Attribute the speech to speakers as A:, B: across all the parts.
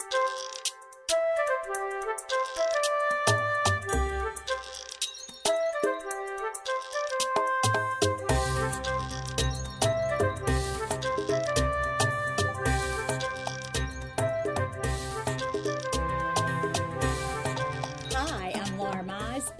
A: Thank you.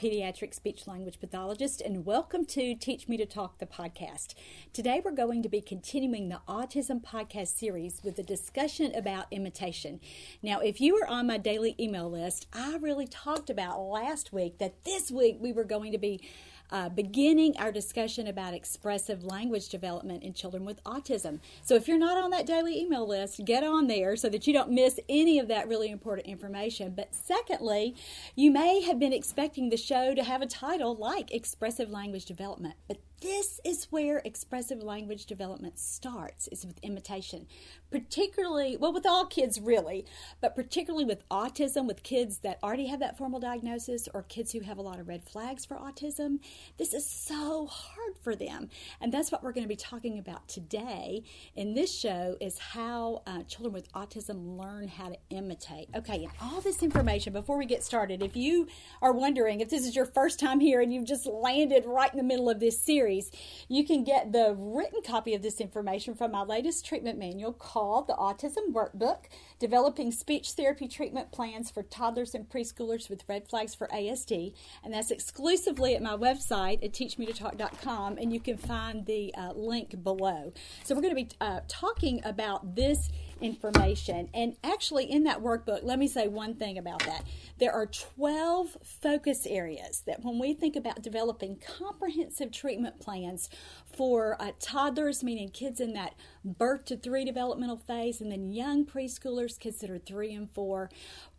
A: Pediatric speech language pathologist, and welcome to Teach Me to Talk, the podcast. Today, we're going to be continuing the Autism podcast series with a discussion about imitation. Now, if you were on my daily email list, I really talked about last week that this week we were going to be uh, beginning our discussion about expressive language development in children with autism. So if you're not on that daily email list, get on there so that you don't miss any of that really important information. But secondly, you may have been expecting the show to have a title like Expressive Language Development, but this is where expressive language development starts is with imitation. Particularly well with all kids really but particularly with autism with kids that already have that formal diagnosis or kids who have a lot of red flags for autism this is so hard for them. And that's what we're going to be talking about today in this show is how uh, children with autism learn how to imitate. Okay and all this information before we get started if you are wondering if this is your first time here and you've just landed right in the middle of this series series. You can get the written copy of this information from my latest treatment manual called The Autism Workbook Developing Speech Therapy Treatment Plans for Toddlers and Preschoolers with Red Flags for ASD. And that's exclusively at my website at teachmetotalk.com, and you can find the uh, link below. So, we're going to be uh, talking about this information. And actually, in that workbook, let me say one thing about that. There are 12 focus areas that when we think about developing comprehensive treatment plans for uh, toddlers, meaning kids in that birth to three developmental phase, and then young preschoolers, kids that are three and four.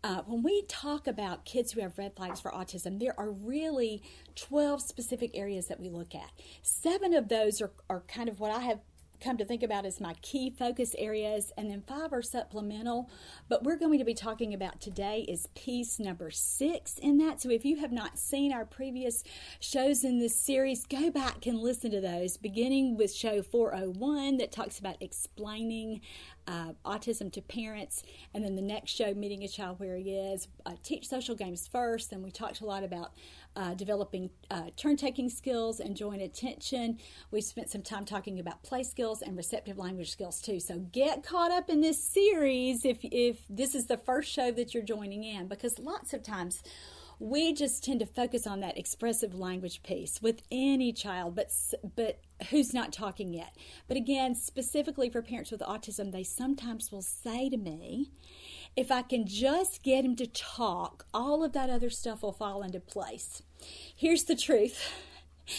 A: Uh, when we talk about kids who have red flags for autism, there are really 12 specific areas that we look at. Seven of those are, are kind of what I have come to think about as my key focus areas, and then five are supplemental. But we're going to be talking about today is piece number six in that. So if you have not seen our previous shows in this series, go back and listen to those, beginning with show 401 that talks about explaining uh, autism to parents, and then the next show, Meeting a Child Where He Is, uh, teach social games first. And we talked a lot about uh, developing uh, turn taking skills and joint attention. We spent some time talking about play skills and receptive language skills too. So get caught up in this series if, if this is the first show that you're joining in, because lots of times we just tend to focus on that expressive language piece with any child, but but who's not talking yet. But again, specifically for parents with autism, they sometimes will say to me, if I can just get him to talk, all of that other stuff will fall into place. Here's the truth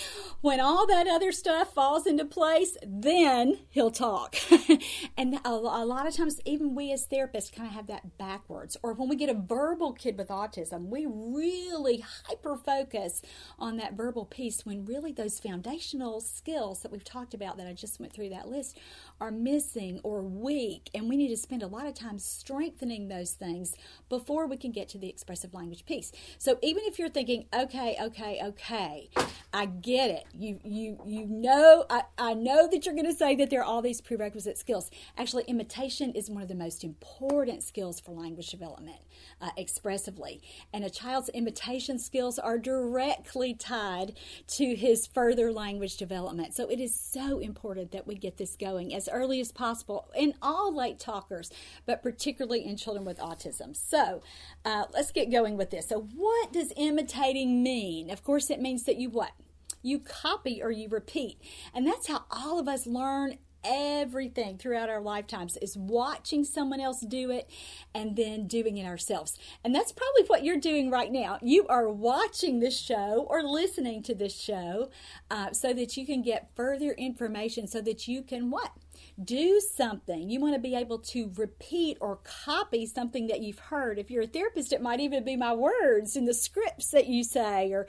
A: when all that other stuff falls into place, then he'll talk. and a, lot of times, even we as therapists kind of have that backwards. Or when we get a verbal kid with autism, we really hyper focus on that verbal piece when really those foundational skills that we've talked about that I just went through that list are missing or weak. And we need to spend a lot of time strengthening those things before we can get to the expressive language piece. So even if you're thinking, okay, okay, okay, I get it. You you you know I, I know that you're to say that there are all these prerequisite skills. Actually, imitation is one of the most important skills for language development uh, expressively, and a child's imitation skills are directly tied to his further language development. So it is so important that we get this going as early as possible in all late talkers, but particularly in children with autism. So uh, let's get going with this. So what does imitating mean? Of course, it means that you what you copy or you repeat. And that's how all of us learn everything throughout our lifetimes is watching someone else do it and then doing it ourselves. And that's probably what you're doing right now. You are watching this show or listening to this show uh, so that you can get further information so that you can what? Do something. You want to be able to repeat or copy something that you've heard. If you're a therapist, it might even be my words in the scripts that you say or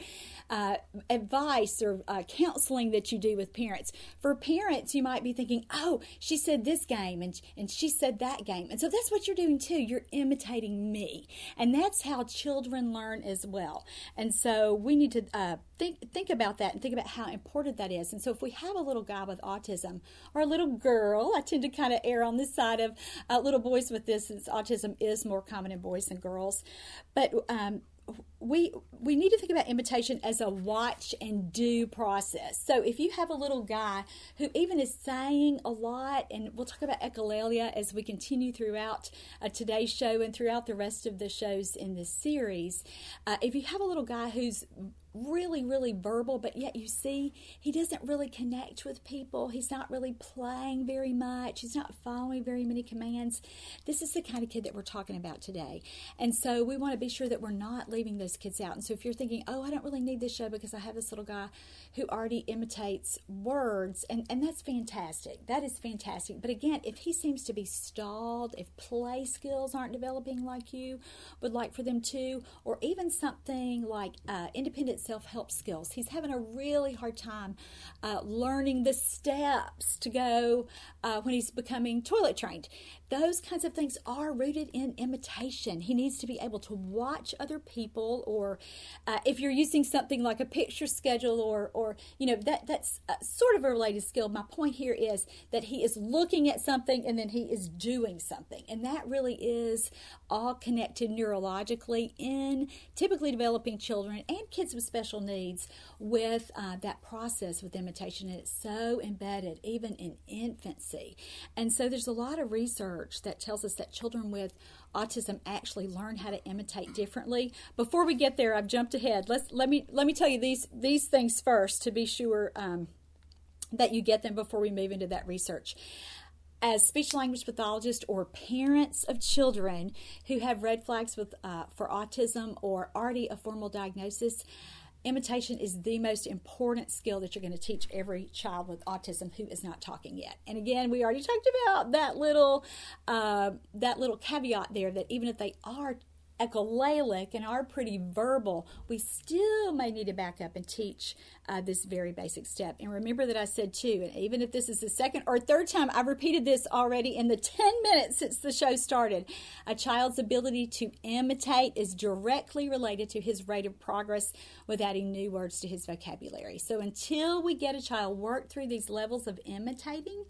A: uh, advice or uh, counseling that you do with parents. For parents, you might be thinking, oh, she said this game and, and she said that game. And so that's what you're doing too. You're imitating me. And that's how children learn as well. And so we need to uh, think think about that and think about how important that is. And so, if we have a little guy with autism or a little girl, I tend to kind of err on this side of uh, little boys with this, since autism is more common in boys than girls. But um, we we need to think about imitation as a watch and do process. So if you have a little guy who even is saying a lot, and we'll talk about echolalia as we continue throughout uh, today's show and throughout the rest of the shows in this series. Uh, if you have a little guy who's really, really verbal, but yet you see he doesn't really connect with people. He's not really playing very much. He's not following very many commands. This is the kind of kid that we're talking about today. And so we want to be sure that we're not leaving those kids out. And so if you're thinking, oh, I don't really need this show because I have this little guy who already imitates words, and, and that's fantastic. That is fantastic. But again, if he seems to be stalled, if play skills aren't developing like you would like for them to, or even something like uh, independent self help skills. He's having a really hard time uh, learning the steps to go uh, when he's becoming toilet trained. Those kinds of things are rooted in imitation. He needs to be able to watch other people, or uh, if you're using something like a picture schedule, or, or you know, that that's uh, sort of a related skill. My point here is that he is looking at something and then he is doing something. And that really is all connected neurologically in typically developing children and kids with special needs with uh, that process with imitation. And it's so embedded even in infancy. And so there's a lot of research that tells us that children with autism actually learn how to imitate differently. Before we get there, I've jumped ahead. Let's let me let me tell you these these things first to be sure um, that you get them before we move into that research as speech language pathologists or parents of children who have red flags with uh, for autism or already a formal diagnosis imitation is the most important skill that you're going to teach every child with autism who is not talking yet. And again we already talked about that little uh, that little caveat there that even if they are echolalic and are pretty verbal, we still may need to back up and teach uh, this very basic step. And remember that I said too, and even if this is the second or third time I've repeated this already in the 10 minutes since the show started, a child's ability to imitate is directly related to his rate of progress with adding new words to his vocabulary. So until we get a child work through these levels of imitating,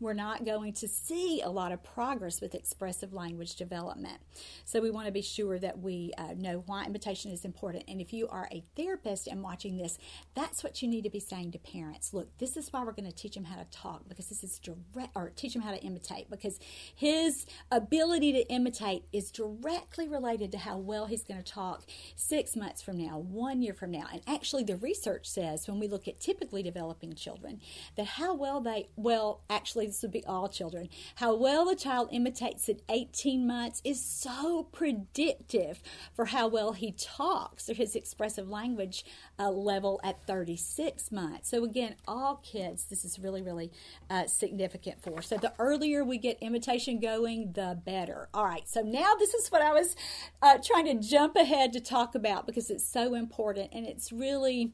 A: we're not going to see a lot of progress with expressive language development. So we want to be sure that we uh, know why imitation is important. And if you are a therapist and watching this, that's what you need to be saying to parents. Look, this is why we're going to teach him how to talk because this is direct, or teach him how to imitate because his ability to imitate is directly related to how well he's going to talk six months from now, one year from now. And actually, the research says when we look at typically developing children, that how well they, well, actually, this would be all children. How well the child imitates at 18 months is so predictive for how well he talks or his expressive language uh, level at 36 months. So, again, all kids, this is really, really uh, significant for. So, the earlier we get imitation going, the better. All right, so now this is what I was uh, trying to jump ahead to talk about because it's so important and it's really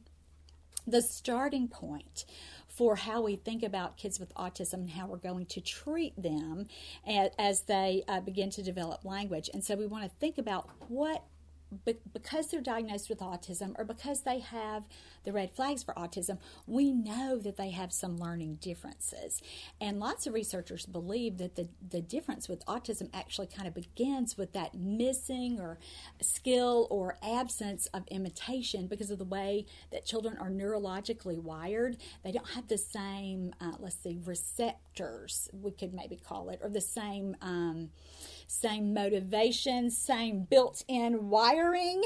A: the starting point for how we think about kids with autism and how we're going to treat them as, they uh, begin to develop language. And so we want to think about what because they're diagnosed with autism or because they have the red flags for autism, we know that they have some learning differences. And lots of researchers believe that the, the difference with autism actually kind of begins with that missing or skill or absence of imitation because of the way that children are neurologically wired. They don't have the same, uh, let's see, receptors, we could maybe call it, or the same. Um, same motivation, same built in wiring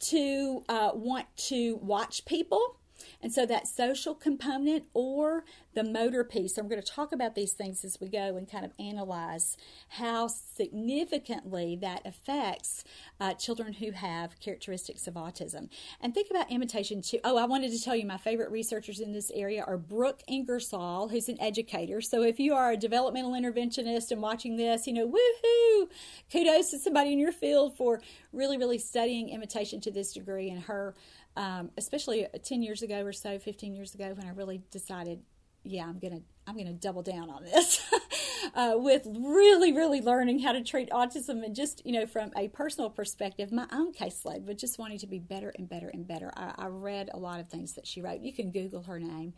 A: to uh, want to watch people. And so that social component or the motor piece. So I'm going to talk about these things as we go and kind of analyze how significantly that affects uh, children who have characteristics of autism. And think about imitation too. Oh, I wanted to tell you my favorite researchers in this area are Brooke Ingersoll, who's an educator. So if you are a developmental interventionist and watching this, you know, woohoo! Kudos to somebody in your field for really, really studying imitation to this degree. And her, um, especially 10 years ago or so, 15 years ago, when I really decided yeah, I'm gonna I'm gonna double down on this. uh, with really, really learning how to treat autism and just, you know, from a personal perspective, my own caseload with just wanting to be better and better and better. I, I read a lot of things that she wrote. You can Google her name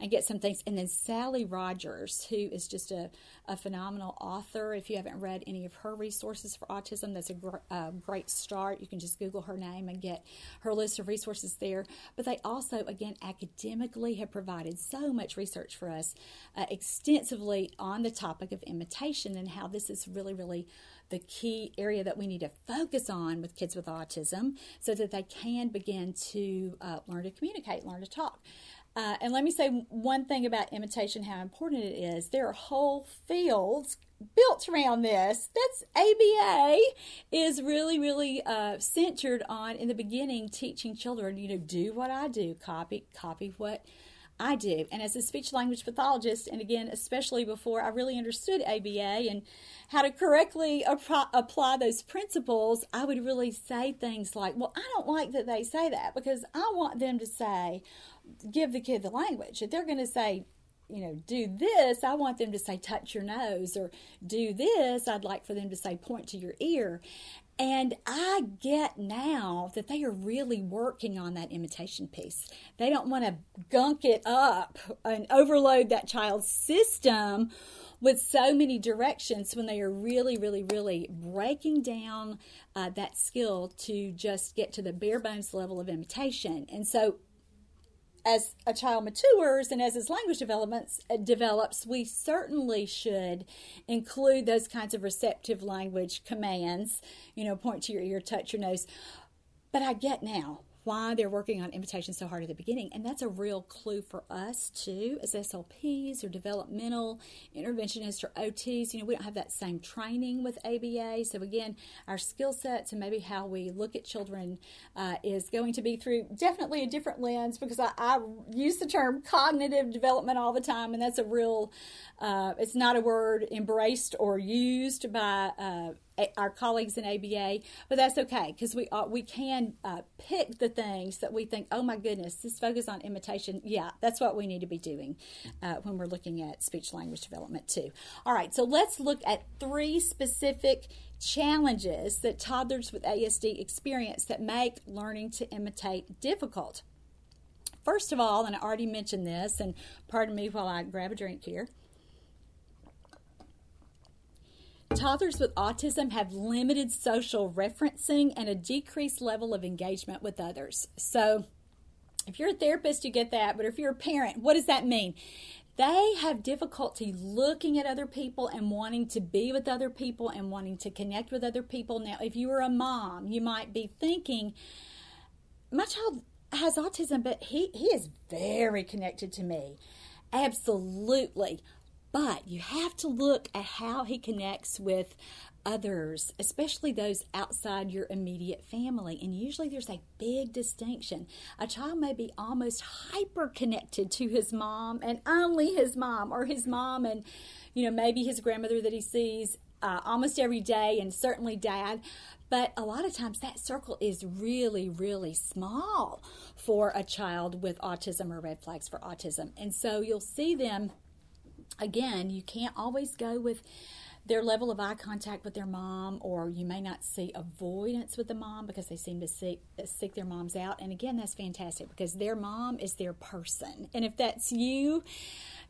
A: and get some things. And then Sally Rogers, who is just a, a phenomenal author. If you haven't read any of her resources for autism, that's a gr- uh, great start. You can just Google her name and get her list of resources there. But they also, again, academically have provided so much research for us uh, extensively on the topic of imitation and how this is really, really the key area that we need to focus on with kids with autism so that they can begin to uh, learn to communicate, learn to talk. Uh, and let me say one thing about imitation, how important it is. There are whole fields built around this. That's ABA is really, really uh, centered on in the beginning teaching children, you know, do what I do, copy, copy what I do. And as a speech language pathologist, and again, especially before I really understood ABA and how to correctly ap- apply those principles, I would really say things like, Well, I don't like that they say that because I want them to say, give the kid the language. If they're going to say, you know, do this, I want them to say, touch your nose, or do this, I'd like for them to say, point to your ear. And I get now that they are really working on that imitation piece. They don't want to gunk it up and overload that child's system with so many directions when they are really, really, really breaking down uh, that skill to just get to the bare bones level of imitation. And so as a child matures and as his language developments uh, develops, we certainly should include those kinds of receptive language commands. You know, point to your ear, touch your nose. But I get now why they're working on imitation so hard at the beginning. And that's a real clue for us too, as SLPs or developmental interventionists or OTs. You know, we don't have that same training with ABA. So again, our skill sets and maybe how we look at children uh, is going to be through definitely a different lens because I, I, use the term cognitive development all the time, and that's a real, uh, it's not a word embraced or used by uh, our colleagues in ABA, but that's okay because we we can uh, pick the things that we think, oh my goodness, this focus on imitation. Yeah, that's what we need to be doing uh, when we're looking at speech language development too. All right, so let's look at three specific challenges that toddlers with ASD experience that make learning to imitate difficult. First of all, and I already mentioned this, and pardon me while I grab a drink here. Toddlers with autism have limited social referencing and a decreased level of engagement with others. So, if you're a therapist, you get that, but if you're a parent, what does that mean? They have difficulty looking at other people and wanting to be with other people and wanting to connect with other people. Now, if you were a mom, you might be thinking, my child has autism, but he, he is very connected to me. Absolutely. But you have to look at how he connects with others, especially those outside your immediate family. And usually there's a big distinction. A child may be almost hyper connected to his mom and only his mom, or his mom and, you know, maybe his grandmother that he sees uh, almost every day, and certainly dad. But a lot of times that circle is really, really small for a child with autism or red flags for autism. And so you'll see them again, you can't always go with their level of eye contact with their mom, or you may not see avoidance with the mom because they seem to seek, seek their moms out. And again, that's fantastic because their mom is their person. And if that's you,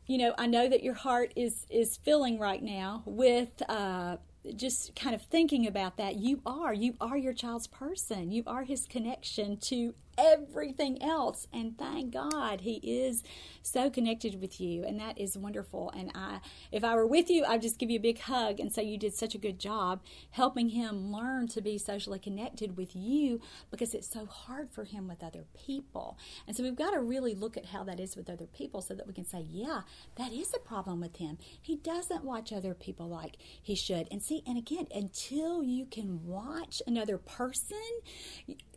A: you know, I know that your heart is is filling right now with. Uh, just kind of thinking about that you are you are your child's person you are his connection to everything else. And thank God he is so connected with you. And that is wonderful. And I, if I were with you, I'd just give you a big hug and say you did such a good job helping him learn to be socially connected with you because it's so hard for him with other people. And so we've got to really look at how that is with other people so that we can say, yeah, that is a problem with him. He doesn't watch other people like he should. And see, and again, until you can watch another person,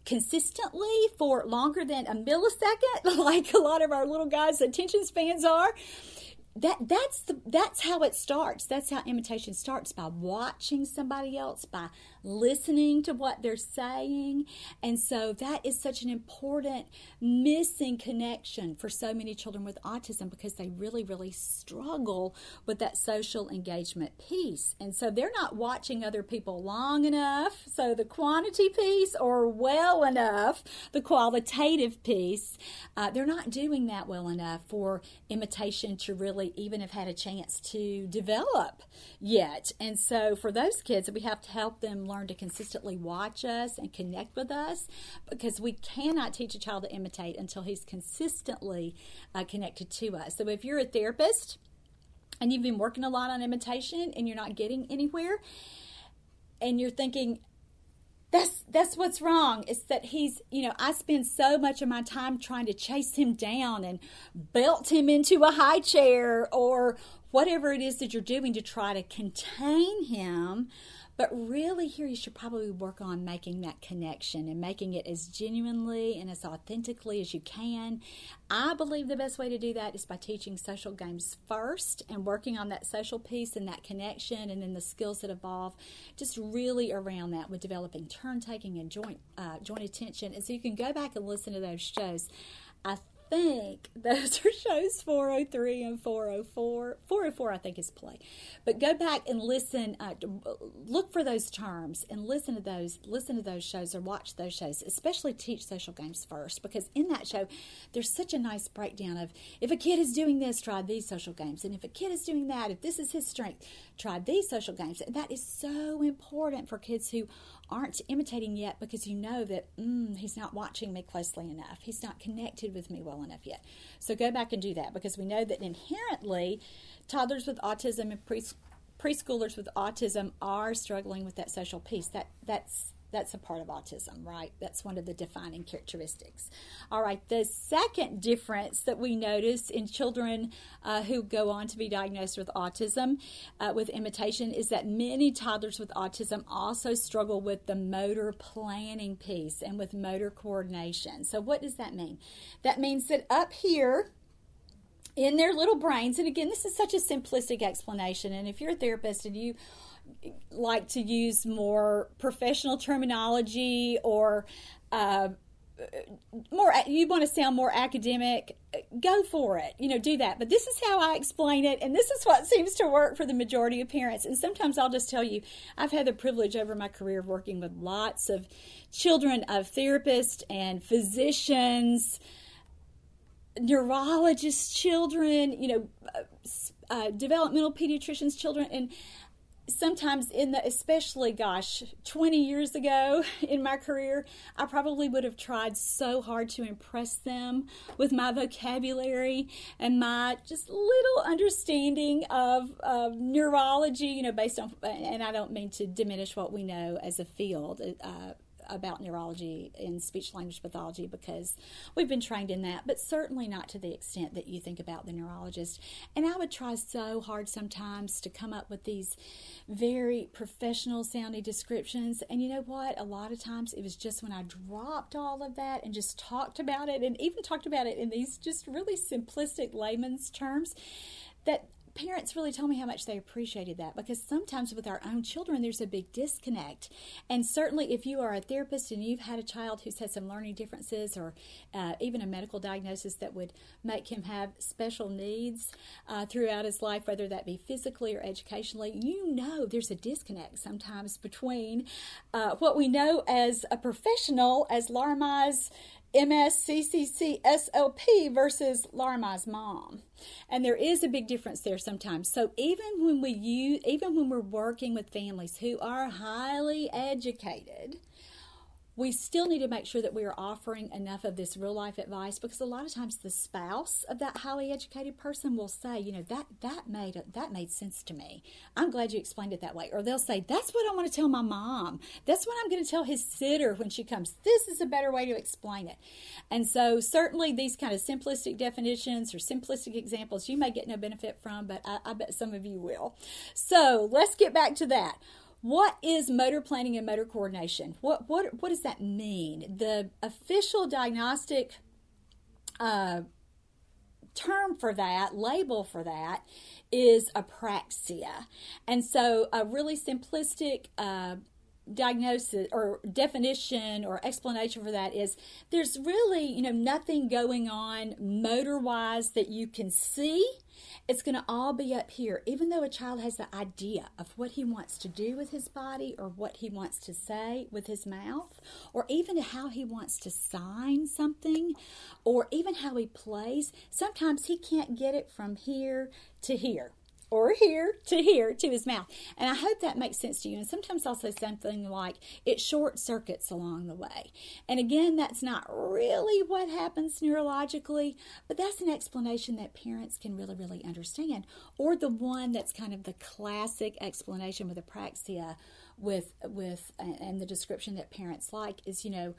A: consistently for longer than a millisecond, like a lot of our little guys' attention spans are, that that's the that's how it starts. That's how imitation starts by watching somebody else by listening to what they're saying. And so that is such an important missing connection for so many children with autism because they really really struggle with that social engagement piece. And so they're not watching other people long enough so the quantity piece or well enough the qualitative piece uh, they're not doing that well enough for imitation to really even have had a chance to develop yet. And so for those kids, we have to help them learn to consistently watch us and connect with us because we cannot teach a child to imitate until he's consistently uh, connected to us. So if you're a therapist and you've been working a lot on imitation and you're not getting anywhere, and you're thinking, that's that's what's wrong. Is that he's you know i spend so much of my time trying to chase him down and belt him into a high chair or whatever it is that you're doing to try to contain him but really, here you should probably work on making that connection and making it as genuinely and as authentically as you can. I believe the best way to do that is by teaching social games first and working on that social piece and that connection and then the skills that evolve just really around that with developing turn taking and joint uh, joint attention. And so you can go back and listen to those shows. I think those are shows 403 and 404. 404, I think, is play. But go back and listen, uh, look for those terms and listen to those, listen to those shows or watch those shows, especially teach social games first, because in that show, there's such a nice breakdown of if a kid is doing this, try these social games. And if a kid is doing that, if this is his strength, try these social games. And that is so important for kids who aren't imitating yet because you know that mm, he's not watching me closely enough. He's not connected with me well enough yet. So go back and do that because we know that inherently toddlers with autism and pre- preschoolers with autism are struggling with that social piece. That that's that's a part of autism, right? That's one of the defining characteristics. All right, the second difference that we notice in children uh, who go on to be diagnosed with autism uh, with imitation is that many toddlers with autism also struggle with the motor planning piece and with motor coordination. So, what does that mean? That means that up here, in their little brains, and again, this is such a simplistic explanation, and if you're a therapist and you like to use more professional terminology or uh, more you want to sound more academic go for it you know do that. But this is how i explain it and this is what seems to work for the majority of parents. And sometimes i'll just tell you i've had the privilege over my career of working with lots of children of therapists and physicians neurologists children you know uh, uh, developmental pediatricians children and sometimes in the especially gosh 20 years ago in my career i probably would have tried so hard to impress them with my vocabulary and my just little understanding of, of neurology you know based on and i don't mean to diminish what we know as a field uh, about neurology and speech language pathology because we've been trained in that, but certainly not to the extent that you think about the neurologist. And I would try so hard sometimes to come up with these very professional sounding descriptions. And you know what? A lot of times it was just when I dropped all of that and just talked about it and even talked about it in these just really simplistic layman's terms that parents really told me how much they appreciated that because sometimes with our own children there's a big disconnect. And certainly if you are a therapist and you've had a child who's had some learning differences or uh, even a medical diagnosis that would make him have special needs uh, throughout his life whether that be physically or educationally you know there's a disconnect sometimes between uh, what we know as a professional as Laura Mize MSCCC SLP versus Laura Mize mom. And there is a big difference there sometimes. So even when we use, even when we're working with families who are highly educated, we still need to make sure that we are offering enough of this real life advice because a lot of times the spouse of that highly educated person will say, you know, that that made that made sense to me. I'm glad you explained it that way. Or they'll say, that's what I want to tell my mom. That's what I'm going to tell his sitter when she comes. This is a better way to explain it. And so certainly these kind of simplistic definitions or simplistic examples you may get no benefit from, but I, I bet some of you will. So let's get back to that. What is motor planning and motor coordination? What what what does that mean? The official diagnostic uh, term for that, label for that, is apraxia. And so, a really simplistic uh, diagnosis or definition or explanation for that is there's really you know nothing going on motor wise that you can see. It's going to all be up here even though a child has the idea of what he wants to do with his body or what he wants to say with his mouth or even how he wants to sign something or even how he plays. Sometimes he can't get it from here to here or here to here to his mouth. And I hope that makes sense to you. And sometimes I'll say something like it short circuits along the way. And again, that's not really what happens neurologically, but that's an explanation that parents can really, really understand. Or the one that's kind of the classic explanation with apraxia with with and the description that parents like is, you know,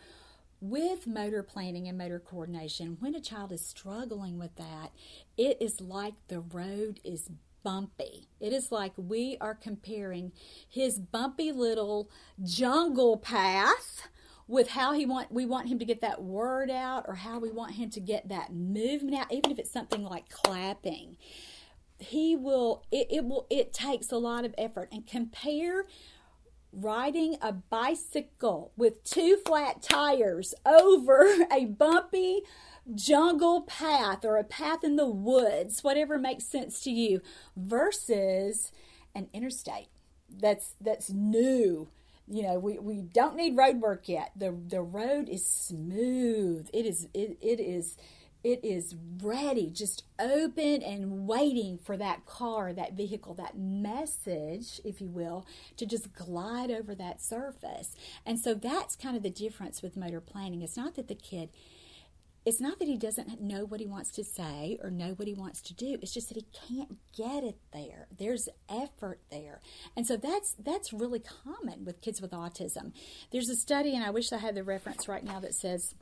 A: with motor planning and motor coordination, when a child is struggling with that, it is like the road is bumpy. It is like we are comparing his bumpy little jungle path with how he want we want him to get that word out or how we want him to get that movement out even if it's something like clapping he will it, it will it takes a lot of effort and compare riding a bicycle with two flat tires over a bumpy jungle path or a path in the woods, whatever makes sense to you, versus an interstate that's that's new. You know, we, we don't need road work yet. The the road is smooth. It is it, it is it is ready, just open and waiting for that car, that vehicle, that message, if you will, to just glide over that surface. And so that's kind of the difference with motor planning. It's not that the kid it's not that he doesn't know what he wants to say or know what he wants to do it's just that he can't get it there there's effort there and so that's that's really common with kids with autism there's a study and i wish i had the reference right now that says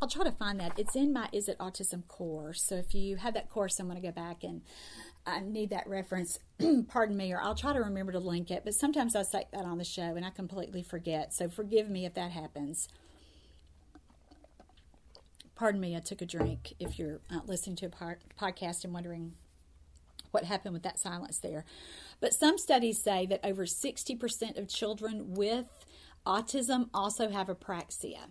A: I'll try to find that. It's in my Is It Autism course. So if you have that course, I'm going to go back and I need that reference. Pardon me, or I'll try to remember to link it. But sometimes I say that on the show and I completely forget. So forgive me if that happens. Pardon me, I took a drink if you're uh, listening to a podcast and wondering what happened with that silence there. But some studies say that over 60% of children with autism also have apraxia.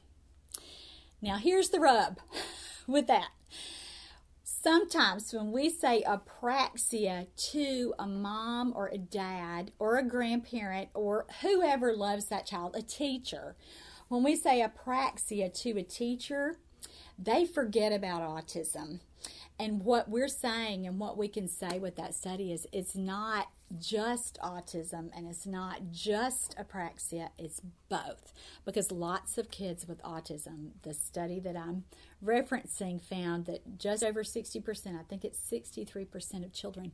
A: Now, here's the rub with that. Sometimes when we say apraxia to a mom or a dad or a grandparent or whoever loves that child, a teacher, when we say apraxia to a teacher, they forget about autism. And what we're saying and what we can say with that study is it's not just autism and it's not just apraxia, it's both. Because lots of kids with autism, the study that I'm referencing found that just over 60%, I think it's 63% of children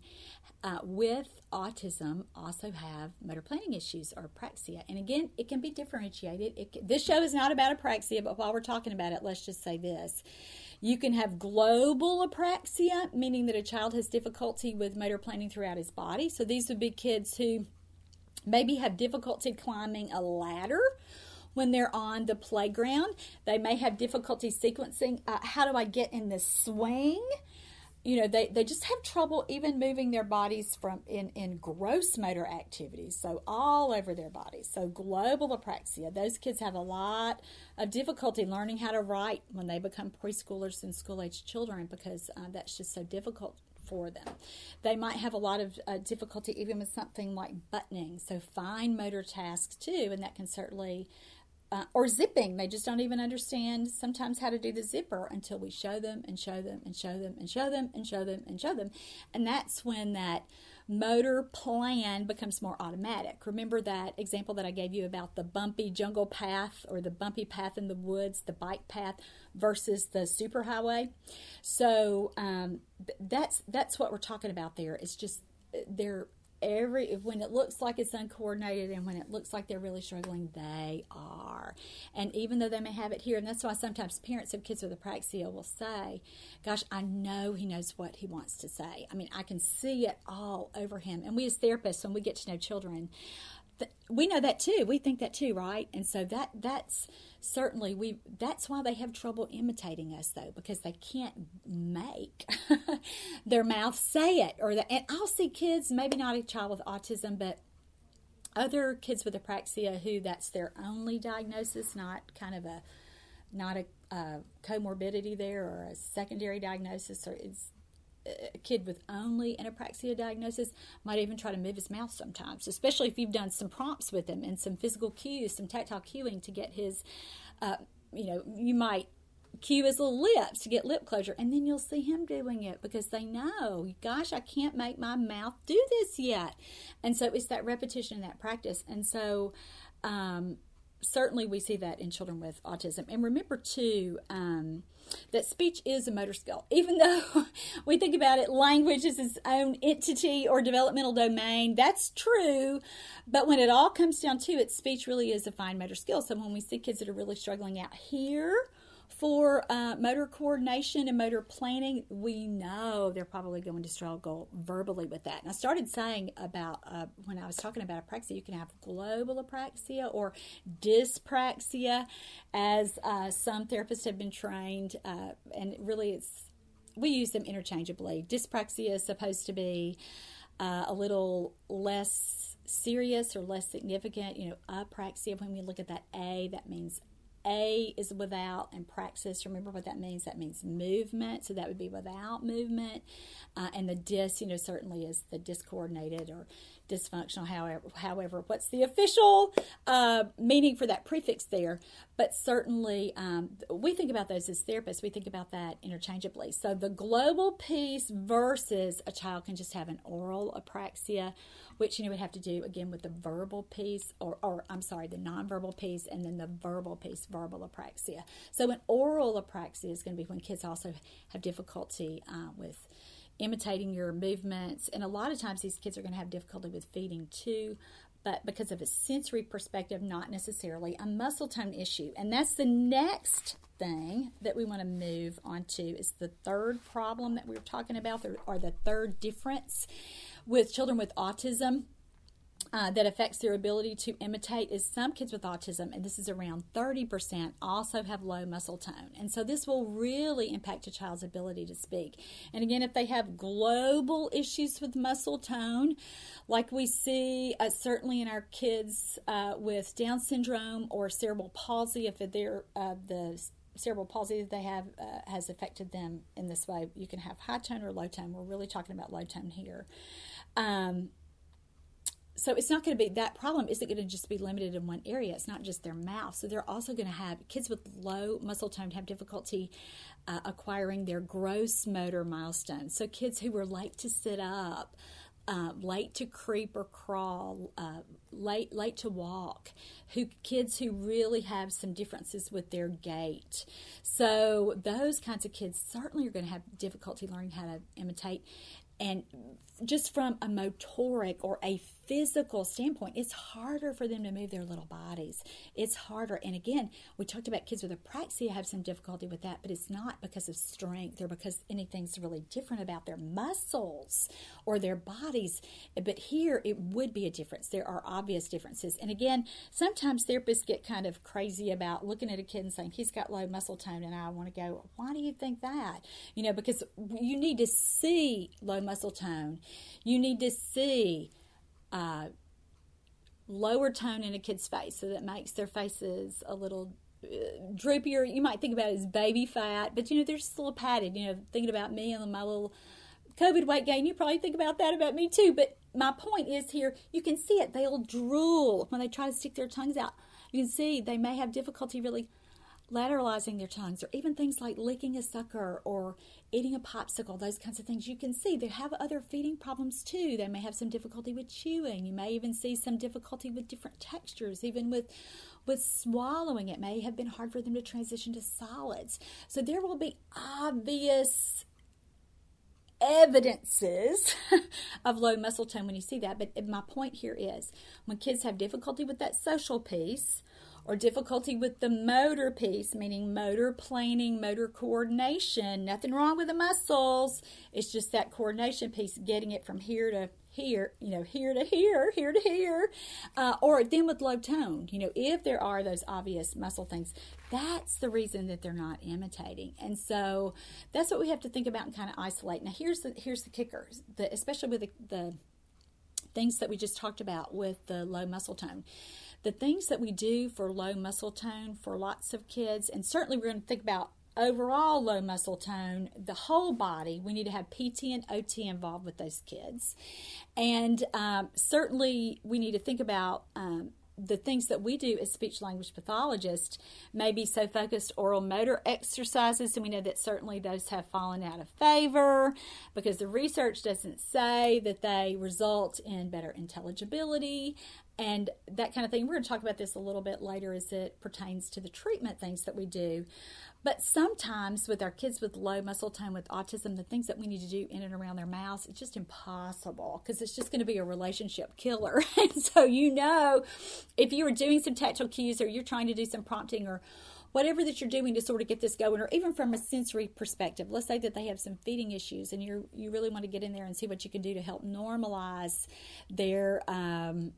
A: uh, with autism also have motor planning issues or apraxia. And again, it can be differentiated. It, this show is not about apraxia, but while we're talking about it, let's just say this you can have global apraxia, meaning that a child has difficulty with motor planning throughout his body. So these would be kids who maybe have difficulty climbing a ladder when they're on the playground. They may have difficulty sequencing uh, how do I get in the swing? You know they, they just have trouble even moving their bodies from in, in gross motor activities so all over their bodies so global apraxia those kids have a lot of difficulty learning how to write when they become preschoolers and school age children because uh, that's just so difficult for them. They might have a lot of uh, difficulty even with something like buttoning, so fine motor tasks too, and that can certainly uh, or zipping. They just don't even understand sometimes how to do the zipper until we show them and show them and show them and show them and show them and show them. And that's when that motor plan becomes more automatic. Remember that example that I gave you about the bumpy jungle path or the bumpy path in the woods, the bike path versus the superhighway. So um, that's that's what we're talking about there. It's just they're every when it looks like it's uncoordinated and when it looks like they're really struggling they are and even though they may have it here and that's why sometimes parents of kids with apraxia will say gosh i know he knows what he wants to say i mean i can see it all over him and we as therapists when we get to know children we know that too. We think that too, right? And so that that's certainly we that's why they have trouble imitating us though because they can't make their mouth say it or the, and I'll see kids maybe not a child with autism but other kids with apraxia who that's their only diagnosis not kind of a not a, a comorbidity there or a secondary diagnosis or it's a kid with only an apraxia diagnosis might even try to move his mouth sometimes, especially if you've done some prompts with him and some physical cues, some tactile cueing to get his, uh, you know, you might cue his little lips to get lip closure, and then you'll see him doing it because they know, gosh, I can't make my mouth do this yet. And so it's that repetition and that practice. And so, um, certainly we see that in children with autism. And remember, too, um, that speech is a motor skill. Even though we think about it, language is its own entity or developmental domain, that's true. But when it all comes down to it, speech really is a fine motor skill. So when we see kids that are really struggling out here, for uh, motor coordination and motor planning, we know they're probably going to struggle verbally with that. And I started saying about uh, when I was talking about apraxia, you can have global apraxia or dyspraxia, as uh, some therapists have been trained, uh, and really it's we use them interchangeably. Dyspraxia is supposed to be uh, a little less serious or less significant. You know, apraxia, when we look at that A, that means a is without, and praxis, remember what that means? That means movement, so that would be without movement. Uh, and the dis, you know, certainly is the discoordinated or dysfunctional, however, however what's the official uh, meaning for that prefix there? But certainly, um, we think about those as therapists, we think about that interchangeably. So the global piece versus a child can just have an oral apraxia which you know would have to do again with the verbal piece, or, or I'm sorry, the nonverbal piece, and then the verbal piece, verbal apraxia. So an oral apraxia is going to be when kids also have difficulty uh, with imitating your movements, and a lot of times these kids are going to have difficulty with feeding too but because of a sensory perspective, not necessarily a muscle tone issue. And that's the next thing that we want to move on to is the third problem that we were talking about, or the third difference with children with autism uh, that affects their ability to imitate is some kids with autism, and this is around 30%, also have low muscle tone. And so this will really impact a child's ability to speak. And again, if they have global issues with muscle tone, like we see uh, certainly in our kids uh, with Down syndrome or cerebral palsy, if they're uh, the cerebral palsy that they have uh, has affected them in this way. You can have high tone or low tone. We're really talking about low tone here. Um, so it's not going to be that problem isn't going to just be limited in one area. It's not just their mouth. So they're also going to have kids with low muscle tone have difficulty uh, acquiring their gross motor milestones. So kids who were late to sit up uh, late to creep or crawl, uh, late late to walk, who kids who really have some differences with their gait. So those kinds of kids certainly are going to have difficulty learning how to imitate. And just from a motoric or a physical standpoint, it's harder for them to move their little bodies. It's harder. And again, we talked about kids with apraxia have some difficulty with that, but it's not because of strength or because anything's really different about their muscles or their bodies. But here it would be a difference. There are obvious differences. And again, sometimes therapists get kind of crazy about looking at a kid and saying, he's got low muscle tone. And I want to go, why do you think that? You know, because you need to see low muscle tone. You need to see uh, lower tone in a kid's face, so that makes their faces a little uh, droopier. You might think about it as baby fat, but you know they're just a little padded. You know, thinking about me and my little COVID weight gain, you probably think about that about me too. But my point is here, you can see it. They'll drool when they try to stick their tongues out. You can see they may have difficulty really lateralizing their tongues, or even things like licking a sucker or eating a popsicle, those kinds of things. You can see they have other feeding problems too. They may have some difficulty with chewing. You may even see some difficulty with different textures, even with with swallowing. It may have been hard for them to transition to solids. So there will be obvious evidences of low muscle tone when you see that. But my point here is when kids have difficulty with that social piece, or difficulty with the motor piece, meaning motor planning, motor coordination. Nothing wrong with the muscles. It's just that coordination piece, getting it from here to here, you know, here to here, here to here, uh, or then with low tone, you know, if there are those obvious muscle things, that's the reason that they're not imitating. And so that's what we have to think about and kind of isolate. Now, here's the here's the kicker, the, especially with the, the things that we just talked about with the low muscle tone. The things that we do for low muscle tone for lots of kids, and certainly we're going to think about overall low muscle tone, the whole body, we need to have PT and OT involved with those kids. And um, certainly we need to think about um, the things that we do as speech language pathologists may be so focused oral motor exercises, and we know that certainly those have fallen out of favor because the research doesn't say that they result in better intelligibility and that kind of thing. We're going to talk about this a little bit later as it pertains to the treatment things that we do. But sometimes with our kids with low muscle tone with autism, the things that we need to do in and around their mouths, it's just impossible because it's just going to be a relationship killer. and so you know, if you are doing some tactile cues or you're trying to do some prompting or whatever that you're doing to sort of get this going or even from a sensory perspective let's say that they have some feeding issues and you you really want to get in there and see what you can do to help normalize their um,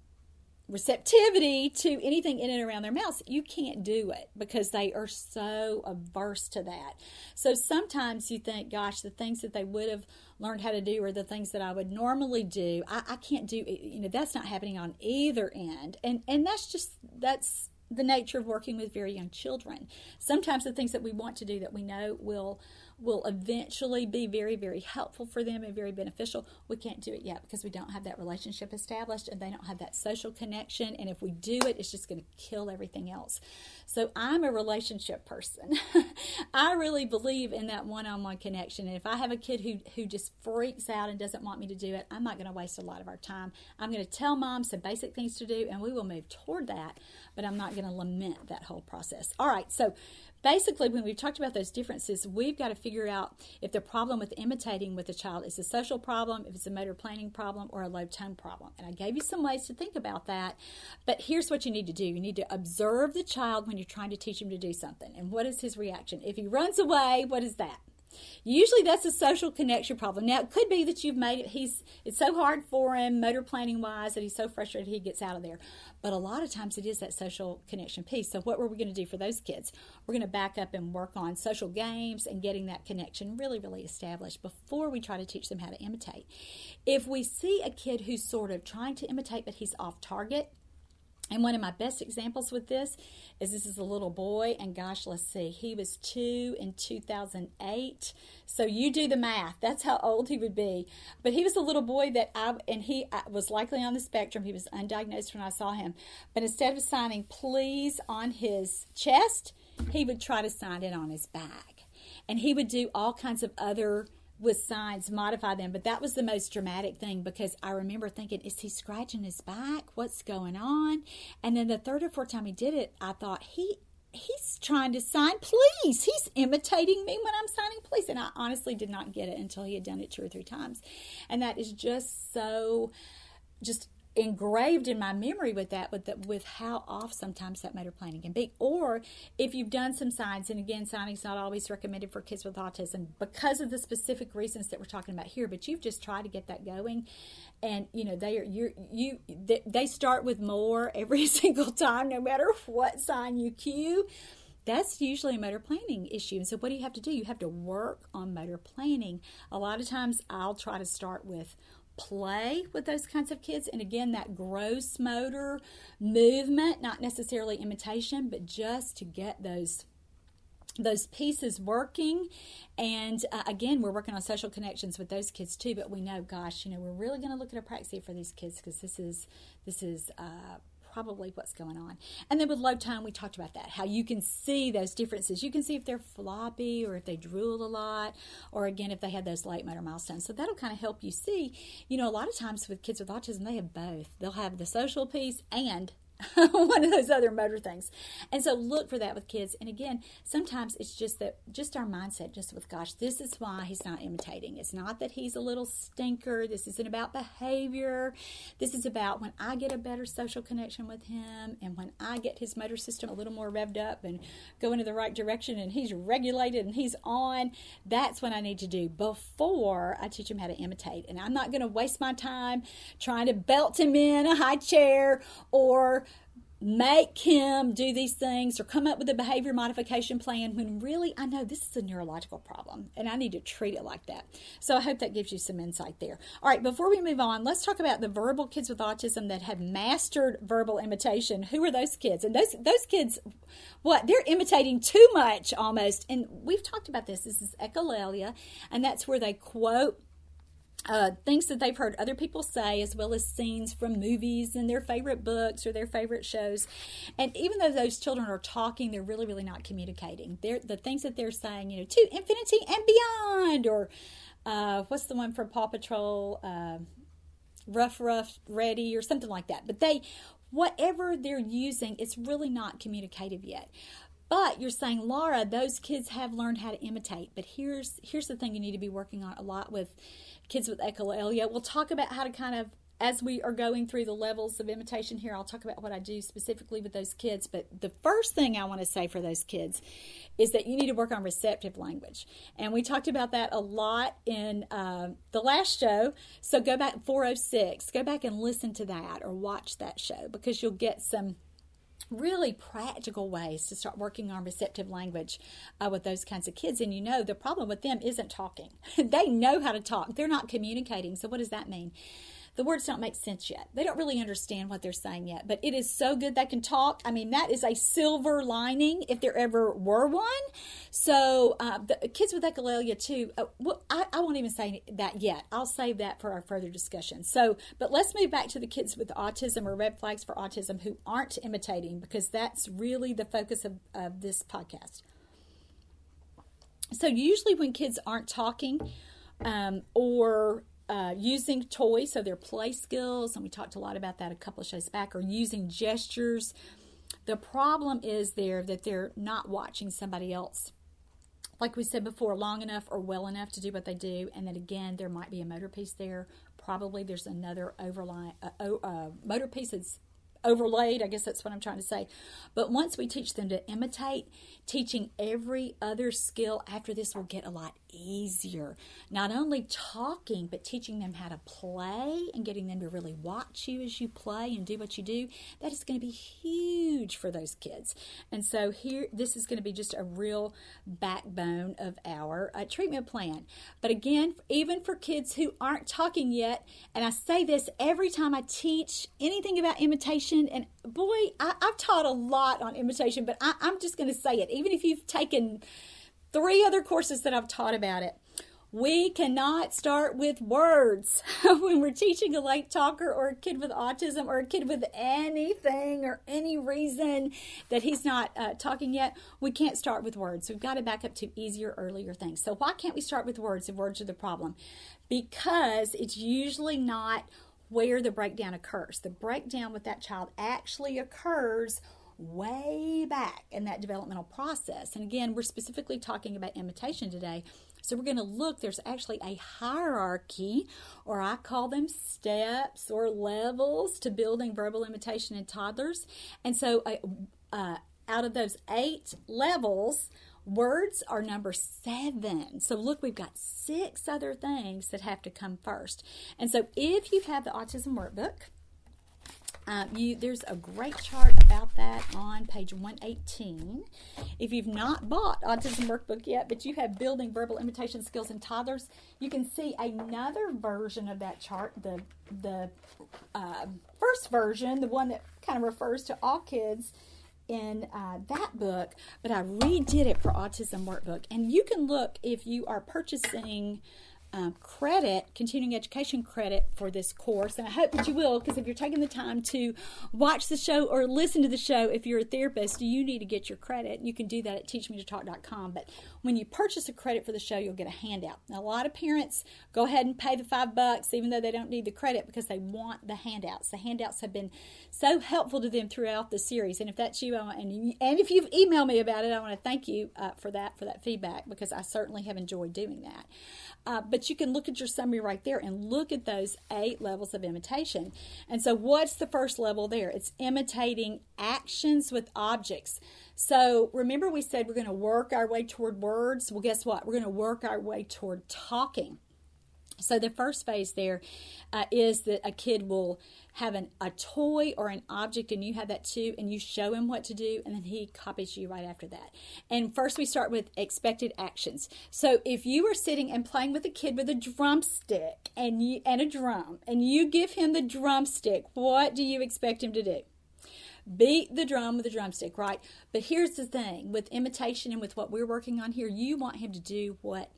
A: receptivity to anything in and around their mouths, you can't do it because they are so averse to that. So sometimes you think, gosh, the things that they would have learned how to do are the things that I would normally do. I, I can't do, you know, that's not happening on either end. And, and that's just, that's, the nature of working with very young children. Sometimes the things that we want to do that we know will will eventually be very, very helpful for them and very beneficial. We can't do it yet because we don't have that relationship established and they don't have that social connection. And if we do it, it's just going to kill everything else. So I'm a relationship person. I really believe in that one on one connection. And if I have a kid who, who just freaks out and doesn't want me to do it, I'm not going to waste a lot of our time. I'm going to tell mom some basic things to do and we will move toward that, but I'm not going to lament that whole process. All right, so basically, when we've talked about those differences, we've got to figure out if the problem with imitating with a child is a social problem, if it's a motor planning problem, or a low tone problem. And I gave you some ways to think about that. But here's what you need to do you need to observe the child when you're trying to teach him to do something. And what is his reaction? If he runs away, what is that? Usually that's a social connection problem. Now it could be that you've made it he's it's so hard for him motor planning wise that he's so frustrated he gets out of there. But a lot of times it is that social connection piece. So what were we going to do for those kids? We're going to back up and work on social games and getting that connection really really established before we try to teach them how to imitate. If we see a kid who's sort of trying to imitate but he's off target, and one of my best examples with this is this is a little boy, and gosh, let's see, he was two in 2008. So you do the math. That's how old he would be. But he was a little boy that I, and he was likely on the spectrum. He was undiagnosed when I saw him. But instead of signing please on his chest, he would try to sign it on his back. And he would do all kinds of other with signs, modify them. But that was the most dramatic thing because I remember thinking, is he scratching his back? What's going on? And then the third or fourth time he did it, I thought, he he's trying to sign please. He's imitating me when I'm signing please. And I honestly did not get it until he had done it two or three times. And that is just so just engraved in my memory with that with the, with how off sometimes that motor planning can be or if you've done some signs and again signing's not always recommended for kids with autism because of the specific reasons that we're talking about here but you've just tried to get that going and you know they are you you they start with more every single time no matter what sign you cue that's usually a motor planning issue. And so, what do you have to do? You have to work on motor planning. A lot of times, I'll try to start with play with those kinds of kids. And again, that gross motor movement, not necessarily imitation, but just to get those those pieces working and uh, again we're working on social connections with those kids too but we know gosh you know we're really going to look at apraxia for these kids because this is this is uh, probably what's going on. And then with low tone, we talked about that, how you can see those differences. You can see if they're floppy or if they drool a lot, or again, if they had those late motor milestones. So that'll kind of help you see. You know, a lot of times with kids with autism, they have both. They'll have the social piece and one of those other motor things. And so look for that with kids. And again, sometimes it's just that, just our mindset, just with gosh, this is why he's not imitating. It's not that he's a little stinker. This isn't about behavior. This is about when I get a better social connection with him and when I get his motor system a little more revved up and going in the right direction and he's regulated and he's on, that's what I need to do before I teach him how to imitate. And I'm not going to waste my time trying to belt him in a high chair or make him do these things or come up with a behavior modification plan when really I know this is a neurological problem and I need to treat it like that. So I hope that gives you some insight there. All right, before we move on, let's talk about the verbal kids with autism that have mastered verbal imitation. Who are those kids? And those those kids what they're imitating too much almost. And we've talked about this. This is echolalia and that's where they quote uh, things that they've heard other people say, as well as scenes from movies and their favorite books or their favorite shows. And even though those children are talking, they're really, really not communicating. They're the things that they're saying, you know, to infinity and beyond, or uh, what's the one from Paw Patrol? Uh, rough, rough, ready, or something like that. But they, whatever they're using, it's really not communicative yet. But you're saying, Laura, those kids have learned how to imitate. But here's here's the thing you need to be working on a lot with kids with echolalia. We'll talk about how to kind of as we are going through the levels of imitation here, I'll talk about what I do specifically with those kids. But the first thing I want to say for those kids is that you need to work on receptive language. And we talked about that a lot in uh, the last show. So go back 406, go back and listen to that or watch that show because you'll get some really practical ways to start working on receptive language uh, with those kinds of kids. And you know, the problem with them isn't talking. they know how to talk, they're not communicating. So, what does that mean? The words don't make sense yet. They don't really understand what they're saying yet, but it is so good they can talk. I mean, that is a silver lining if there ever were one. So, uh, the kids with echolalia, too, uh, well, I, I won't even say that yet. I'll save that for our further discussion. So, but let's move back to the kids with autism or red flags for autism who aren't imitating because that's really the focus of, of this podcast. So, usually when kids aren't talking, um, or uh, using toys, so their play skills, and we talked a lot about that a couple of shows back, or using gestures. The problem is there that they're not watching somebody else, like we said before, long enough or well enough to do what they do, and then again, there might be a motor piece there. Probably there's another overline uh, uh, motor piece that's overlaid. I guess that's what I'm trying to say. But once we teach them to imitate, teaching every other skill after this will get a lot easier. Not only talking, but teaching them how to play and getting them to really watch you as you play and do what you do. That is going to be huge for those kids. And so here, this is going to be just a real backbone of our uh, treatment plan. But again, even for kids who aren't talking yet, and I say this every time I teach anything about imitation, and boy, I, have taught a lot on imitation, but I, I'm just going to say it. Even if you've taken three other courses that I've taught about it. We cannot start with words when we're teaching a late talker or a kid with autism or a kid with anything or any reason that he's not uh, talking yet. We can't start with words. We've got to back up to easier, earlier things. So, why can't we start with words if words are the problem? Because it's usually not where the breakdown occurs. The breakdown with that child actually occurs way back in that developmental process. And again, we're specifically talking about imitation today. So we're going to look, there's actually a hierarchy, or I call them steps or levels to building verbal imitation in toddlers. And so uh, uh, out of those eight levels, words are number seven. So look, we've got six other things that have to come first. And so if you have the autism workbook, um, you, there's a great chart about that on page 118. If you've not bought Autism Workbook yet, but you have Building Verbal Imitation Skills in Toddlers, you can see another version of that chart, the, the uh, first version, the one that kind of refers to all kids in uh, that book, but I redid it for Autism Workbook. And you can look if you are purchasing um, credit, continuing education credit for this course. And I hope that you will, because if you're taking the time to watch the show or listen to the show, if you're a therapist, you need to get your credit. You can do that at teachmetotalk.com. But when you purchase a credit for the show, you'll get a handout. Now, a lot of parents go ahead and pay the five bucks, even though they don't need the credit, because they want the handouts. The handouts have been so helpful to them throughout the series. And if that's you, and you, and if you've emailed me about it, I want to thank you uh, for that for that feedback because I certainly have enjoyed doing that. Uh, but you can look at your summary right there and look at those eight levels of imitation. And so, what's the first level there? It's imitating actions with objects. So, remember, we said we're going to work our way toward words. Well, guess what? We're going to work our way toward talking. So, the first phase there uh, is that a kid will have an, a toy or an object and you have that too and you show him what to do and then he copies you right after that. And first we start with expected actions. So if you are sitting and playing with a kid with a drumstick and you and a drum and you give him the drumstick what do you expect him to do? Beat the drum with a drumstick right? But here's the thing with imitation and with what we're working on here you want him to do what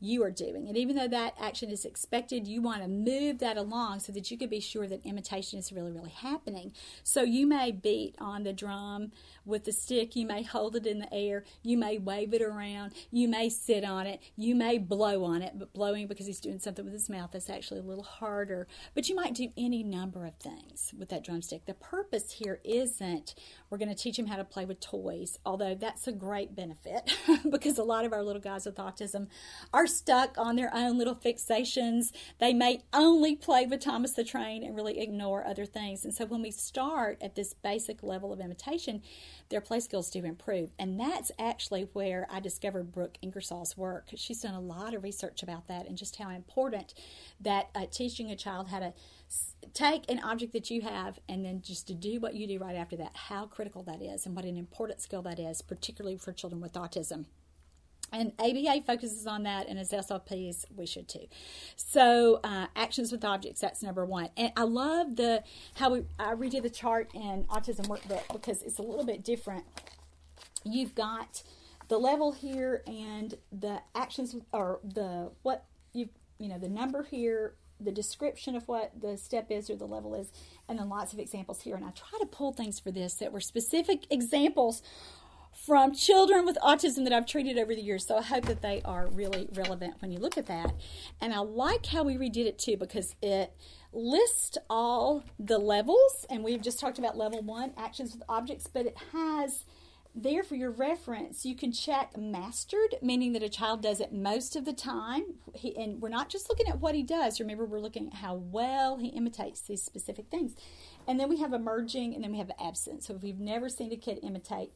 A: you are doing. And even though that action is expected, you want to move that along so that you can be sure that imitation is really, really happening. So you may beat on the drum with the stick, you may hold it in the air, you may wave it around, you may sit on it, you may blow on it, but blowing because he's doing something with his mouth that's actually a little harder. But you might do any number of things with that drumstick. The purpose here isn't we're going to teach him how to play with toys, although that's a great benefit because a lot of our little guys with autism are stuck on their own little fixations. They may only play with Thomas the Train and really ignore other things. And so when we start at this basic level of imitation, their play skills do improve. And that's actually where I discovered Brooke Ingersoll's work. She's done a lot of research about that and just how important that uh, teaching a child how to take an object that you have and then just to do what you do right after that, how critical that is and what an important skill that is, particularly for children with autism. And ABA focuses on that, and as SLPs, we should too. So, uh, actions with objects, that's number one. And I love the how we I redid the chart in Autism Workbook because it's a little bit different. You've got the level here and the actions, or the what you you know the number here the description of what the step is or the level is, and then lots of examples here. And I try to pull things for this that were specific examples from children with autism that I've treated over the years. So I hope that they are really relevant when you look at that. And I like how we redid it too because it lists all the levels, and we've just talked about level one actions with objects, but it has there for your reference, you can check mastered, meaning that a child does it most of the time. He, and we're not just looking at what he does. Remember, we're looking at how well he imitates these specific things. And then we have emerging, and then we have absent. So if we've never seen a kid imitate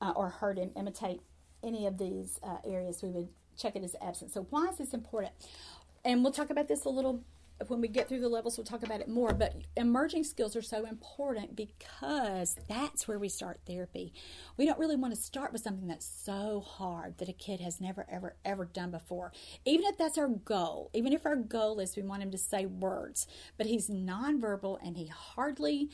A: uh, or heard him imitate any of these uh, areas, we would check it as absent. So why is this important? And we'll talk about this a little when we get through the levels, we'll talk about it more. But emerging skills are so important because that's where we start therapy. We don't really want to start with something that's so hard that a kid has never, ever, ever done before. Even if that's our goal, even if our goal is we want him to say words, but he's nonverbal and he hardly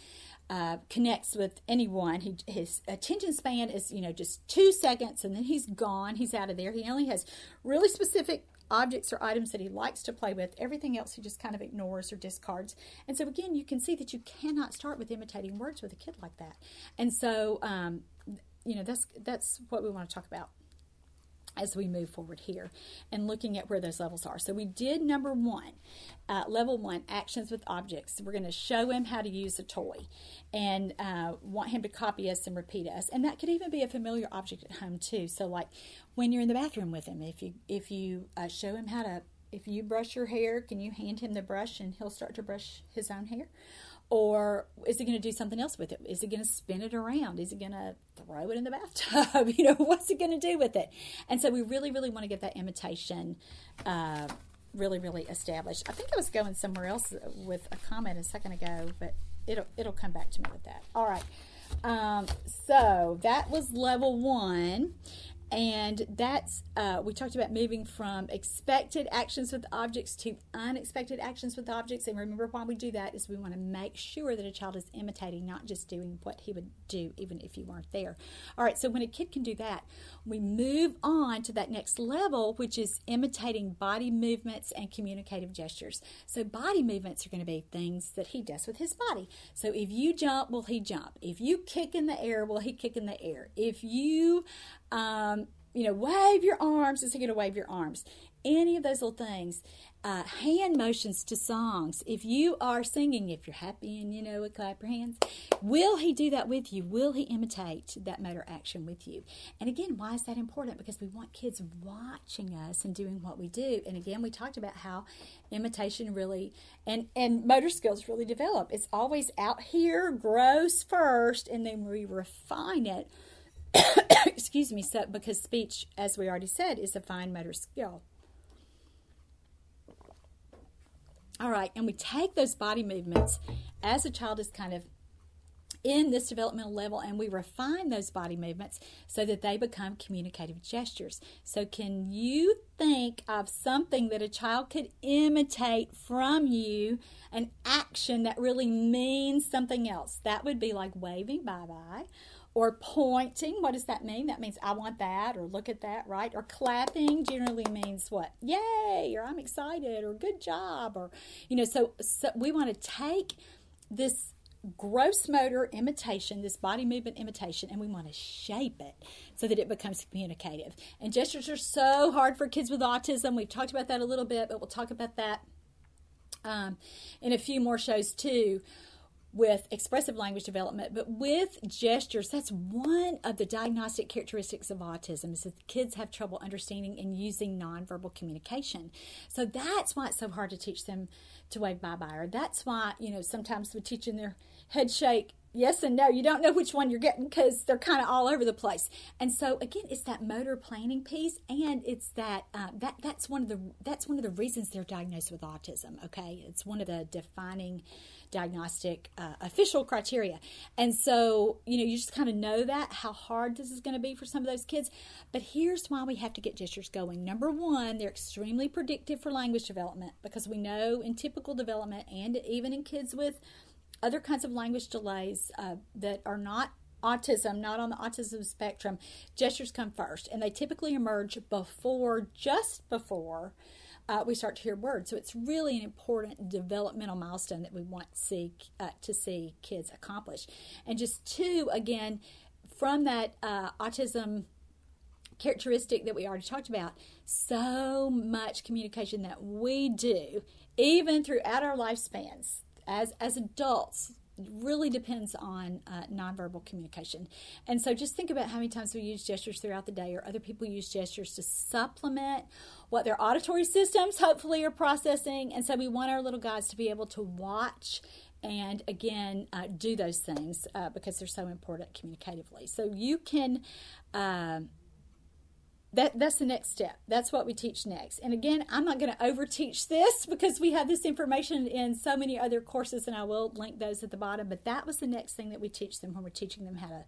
A: uh, connects with anyone. He, his attention span is, you know, just two seconds and then he's gone. He's out of there. He only has really specific objects or items that he likes to play with. Everything else he just kind of ignores or discards. And so, again, you can see that you cannot start with imitating words with a kid like that. And so, um, you know, that's that's what we want to talk about as we move forward here and looking at where those levels are. So we did number one, uh, level one, actions with objects. We're going to show him how to use a toy and uh, want him to copy us and repeat us. And that could even be a familiar object at home too. So like when you're in the bathroom with him, if you if you uh, show him how to, if you brush your hair, can you hand him the brush and he'll start to brush his own hair? Or is he going to do something else with it? Is he going to spin it around? Is he going to throw it in the bathtub? you know, what's he going to do with it? And so we really, really want to get that imitation uh, really, really established. I think I was going somewhere else with a comment a second ago, but it'll it'll come back to me with that. All right. Um, so that was level one. And that's uh, we talked about moving from expected actions with objects to unexpected actions with objects. And remember why we do that is we want to make sure that a child is imitating not just doing what he would do even if you weren't there. All right so when a kid can do that we move on to that next level which is imitating body movements and communicative gestures. So body movements are going to be things that he does with his body. So if you jump will he jump? If you kick in the air will he kick in the air? If you um, you know, wave your arms. Is he going to wave your arms? Any of those little things. Uh, hand motions to songs. If you are singing, if you're happy and you know, clap your hands. Will he do that with you? Will he imitate that motor action with you? And again, why is that important? Because we want kids watching us and doing what we do. And again, we talked about how imitation really and and motor skills really develop. It's always out here, grows first, and then we refine it excuse me, so, because speech, as we already said, is a fine motor skill. All right, and we take those body movements as a child is kind of in this developmental level and we refine those body movements so that they become communicative gestures. So, can you think of something that a child could imitate from you, an action that really means something else? That would be like waving bye bye or pointing. What does that mean? That means I want that or look at that, right? Or clapping generally means what? Yay, or I'm excited or good job or you know, so, so we want to take this gross motor imitation, this body movement imitation, and we want to shape it so that it becomes communicative. And gestures are so hard for kids with autism. We've talked about that a little bit, but we'll talk about that um, in a few more shows too with expressive language development, but with gestures, that's one of the diagnostic characteristics of autism is that kids have trouble understanding and using nonverbal communication. So that's why it's so hard to teach them to wave bye-bye. Or that's why, you know, sometimes we're teaching their head shake yes and no. You don't know which one you're getting because they're kind of all over the place. And so again, it's that motor planning piece, and it's that uh, that that's one of the that's one of the reasons they're diagnosed with autism. Okay, it's one of the defining diagnostic uh, official criteria. And so, you know, you just kind of know that how hard this is going to be for some of those kids. But here's why we have to get gestures going. Number one, they're extremely predictive for language development because we know in typical development and even in kids with other kinds of language delays uh, that are not autism, not on the autism spectrum, gestures come first, and they typically emerge before, just before uh, we start to hear words. So it's really an important developmental milestone that we want to see, uh, to see kids accomplish. And just two, again, from that uh, autism characteristic that we already talked about, so much communication that we do, even throughout our lifespans as as adults, really depends on uh, nonverbal communication. And so just think about how many times we use gestures throughout the day, or other people use gestures to supplement what their auditory systems hopefully are processing. And so we want our little guys to be able to watch and again uh, do those things uh, because they're so important communicatively. So you can. That that's the next step. That's what we teach next. And again, I'm not going to overteach this because we have this information in so many other courses, and I will link those at the bottom. But that was the next thing that we teach them when we're teaching them how to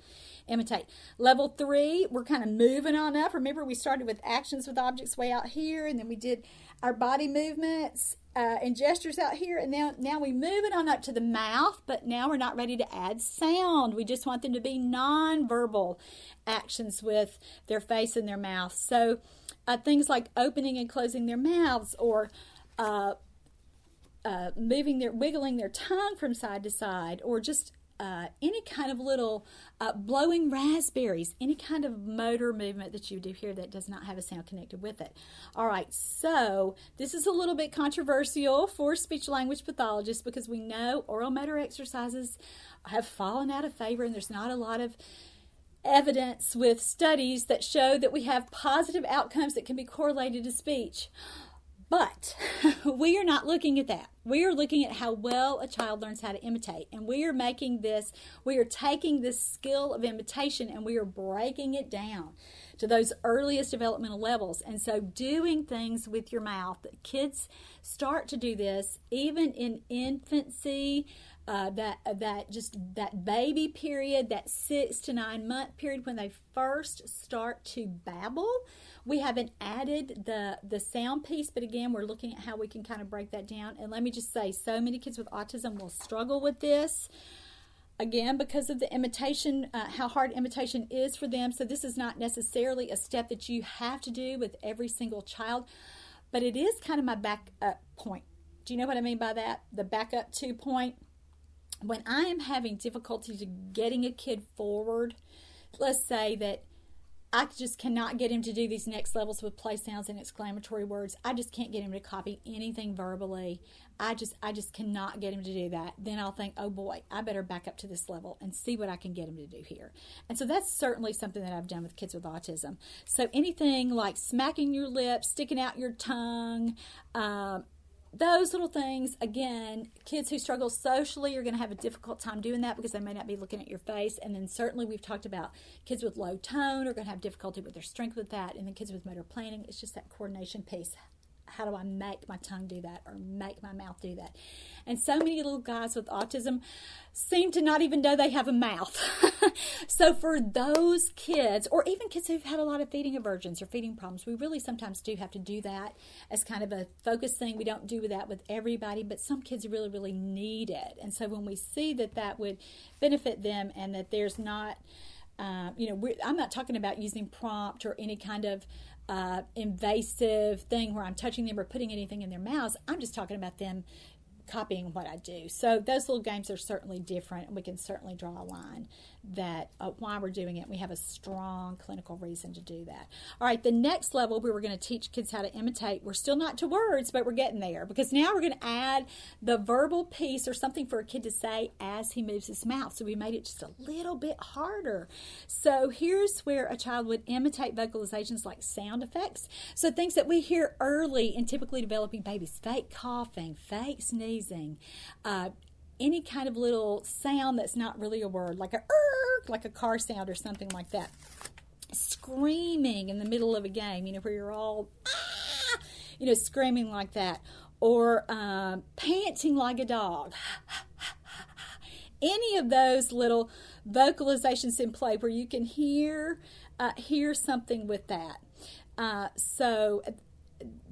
A: imitate. Level three, we're kind of moving on up. Remember, we started with actions with objects way out here, and then we did our body movements uh, and gestures out here, and now now we move it on up to the mouth. But now we're not ready to add sound. We just want them to be non-verbal actions with their face and their mouth. So uh, things like opening and closing their mouths, or uh, uh moving their wiggling their tongue from side to side, or just uh, any kind of little uh, blowing raspberries, any kind of motor movement that you do here that does not have a sound connected with it. All right, so this is a little bit controversial for speech language pathologists because we know oral motor exercises have fallen out of favor and there's not a lot of evidence with studies that show that we have positive outcomes that can be correlated to speech. But we are not looking at that. We are looking at how well a child learns how to imitate. And we are making this, we are taking this skill of imitation and we are breaking it down to those earliest developmental levels. And so, doing things with your mouth, kids start to do this even in infancy. Uh, that uh, that just that baby period, that six to nine month period when they first start to babble. We haven't added the the sound piece, but again, we're looking at how we can kind of break that down. And let me just say, so many kids with autism will struggle with this again because of the imitation uh, how hard imitation is for them so this is not necessarily a step that you have to do with every single child but it is kind of my backup point do you know what i mean by that the backup two point when I am having difficulty to getting a kid forward, let's say that I just cannot get him to do these next levels with play sounds and exclamatory words. I just can't get him to copy anything verbally. I just I just cannot get him to do that. Then I'll think, "Oh boy, I better back up to this level and see what I can get him to do here." And so that's certainly something that I've done with kids with autism. So anything like smacking your lips, sticking out your tongue, um, those little things again kids who struggle socially are going to have a difficult time doing that because they may not be looking at your face. And then certainly we've talked about kids with low tone are going to have difficulty with their strength with that. And then kids with motor planning it's just that coordination piece how do I make my tongue do that or make my mouth do that? And so many little guys with autism seem to not even know they have a mouth. so for those kids, or even kids who've had a lot of feeding aversions or feeding problems, we really sometimes do have to do that as kind of a focus thing. We don't do that with everybody, but some kids really, really need it. And so when we see that that would benefit them and that there's not uh, you know, I'm not talking about using prompt or any kind of uh, invasive thing where I'm touching them or putting anything in their mouths. I'm just talking about them copying what I do. So those little games are certainly different, and we can certainly draw a line that uh, why we're doing it. We have a strong clinical reason to do that. All right, the next level we were going to teach kids how to imitate. We're still not to words, but we're getting there because now we're going to add the verbal piece or something for a kid to say as he moves his mouth. So we made it just a little bit harder. So here's where a child would imitate vocalizations like sound effects. So things that we hear early in typically developing babies fake coughing, fake sneezing, uh, any kind of little sound that's not really a word, like a like a car sound or something like that. Screaming in the middle of a game, you know, where you're all, ah, you know, screaming like that, or um, panting like a dog. Any of those little vocalizations in play where you can hear uh, hear something with that. Uh, so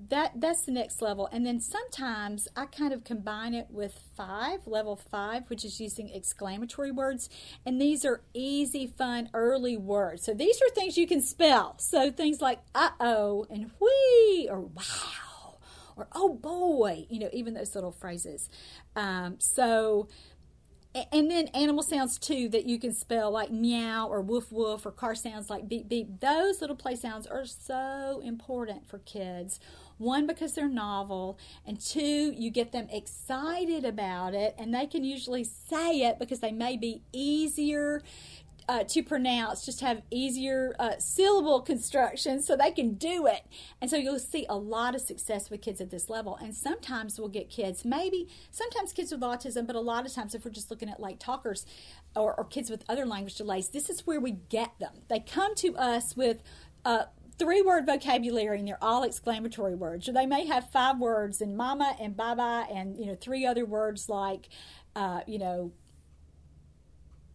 A: that that's the next level. And then sometimes i kind of combine it with five level five which is using exclamatory words. And these are easy fun early words. So these are things you can spell. So things like uh-oh and whee or wow or oh boy you know even those little phrases. Um, so and then animal sounds too that you can spell like meow or woof woof or car sounds like beep beep. Those little play sounds are so important for kids. One, because they're novel, and two, you get them excited about it, and they can usually say it because they may be easier uh, to pronounce, just have easier uh, syllable construction so they can do it. And so you'll see a lot of success with kids at this level. And sometimes we'll get kids, maybe sometimes kids with autism, but a lot of times if we're just looking at late talkers or, or kids with other language delays, this is where we get them. They come to us with uh, three word vocabulary and they're all exclamatory words. Or they may have five words and mama and bye bye and you know three other words like uh, you know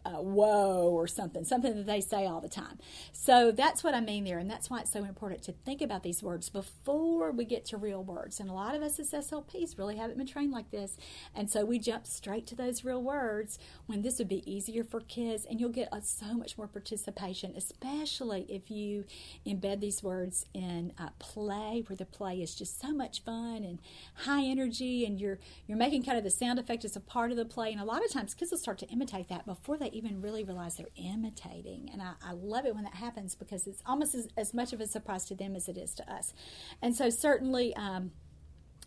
A: uh, whoa or something, something that they say all the time. So that's what I mean there, and that's why it's so important to think about these words before we get to real words. And a lot of us as SLPs really haven't been trained like this, and so we jump straight to those real words when this would be easier for kids, and you'll get uh, so much more participation, especially if you embed these words in uh, play, where the play is just so much fun and high energy, and you're you're making kind of the sound effect as a part of the play. And a lot of times, kids will start to imitate that before they even really realize they're imitating. And I, I love it when that happens because it's almost as, as, much of a surprise to them as it is to us. And so, certainly, um,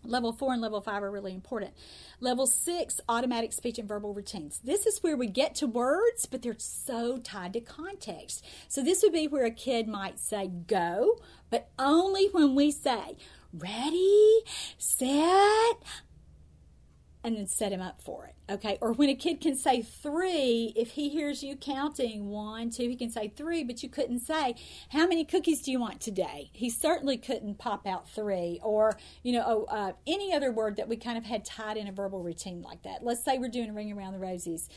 A: Level four and level five are really important. Level six, automatic speech and verbal routines. This is where we get to words, but they're so tied to context. So, this would be where a kid might say go, but only when we say ready, set, and then set him up for it. Okay. Or when a kid can say three, if he hears you counting one, two, he can say three, but you couldn't say, How many cookies do you want today? He certainly couldn't pop out three. Or, you know, oh, uh, any other word that we kind of had tied in a verbal routine like that. Let's say we're doing a Ring Around the roses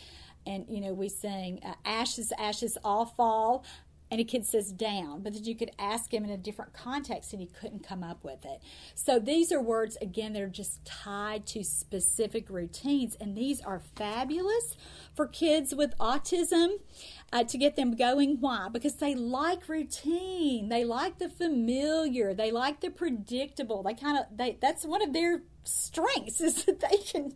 A: and you know we sing uh, ashes ashes all fall and a kid says down, but that you could ask him in a different context and he couldn't come up with it. So these are words, again, that are just tied to specific routines, and these are fabulous for kids with autism uh, to get them going. Why? Because they like routine, they like the familiar, they like the predictable. They kind of, they that's one of their strengths is that they can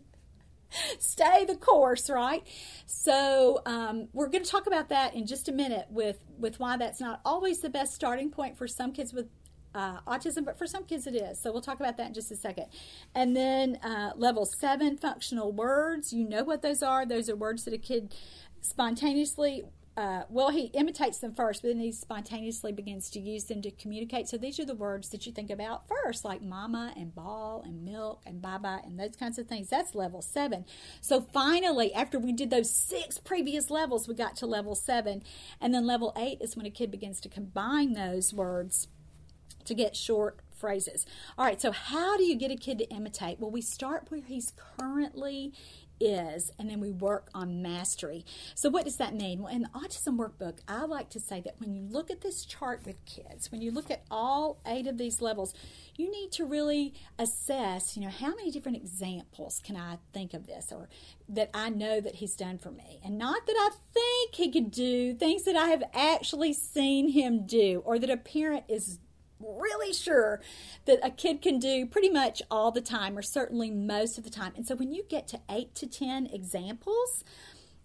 A: stay the course, right? So um, we're going to talk about that in just a minute with with why that's not always the best starting point for some kids with uh, autism, but for some kids it is. So we'll talk about that in just a second. And then uh, level seven, functional words. You know what those are. Those are words that a kid spontaneously uh, well, he imitates them first, but then he spontaneously begins to use them to communicate. So these are the words that you think about first, like mama and ball and milk and baba and those kinds of things. That's level seven. So finally, after we did those six previous levels, we got to level seven. And then level eight is when a kid begins to combine those words to get short phrases. All right, so how do you get a kid to imitate? Well, we start where he's currently is, and then we work on mastery. So, what does that mean? Well, in the autism workbook, I like to say that when you look at this chart with kids, when you look at all eight of these levels, you need to really assess, you know, how many different examples can I think of this or that I know that he's done for me? And not that I think he could do, things that I have actually seen him do or that a parent is really sure that a kid can do pretty much all the time, or certainly most of the time. And so when you get to eight to 10 examples,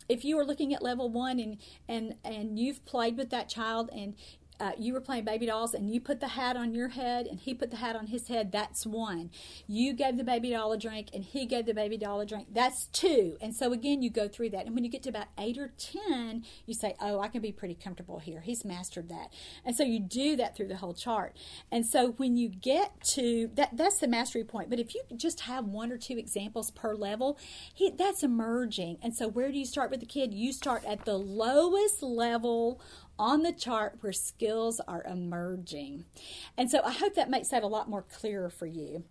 A: if you are looking at level one and and and you've played with that child and uh, you were playing baby dolls and you put the hat on your head and he put the hat on his head, that's one. You gave the baby doll a drink and he gave the baby doll a drink, that's two. And so again, you go through that. And when you get to about eight or 10, you say, oh, I can be pretty comfortable here. He's mastered that. And so you do that through the whole chart. And so when you get to that, that's the mastery point. But if you just have one or two examples per level, he, that's emerging. And so where do you start with the kid? You start at the lowest level on the chart where skills are emerging. And so I hope that makes that a lot more clearer for you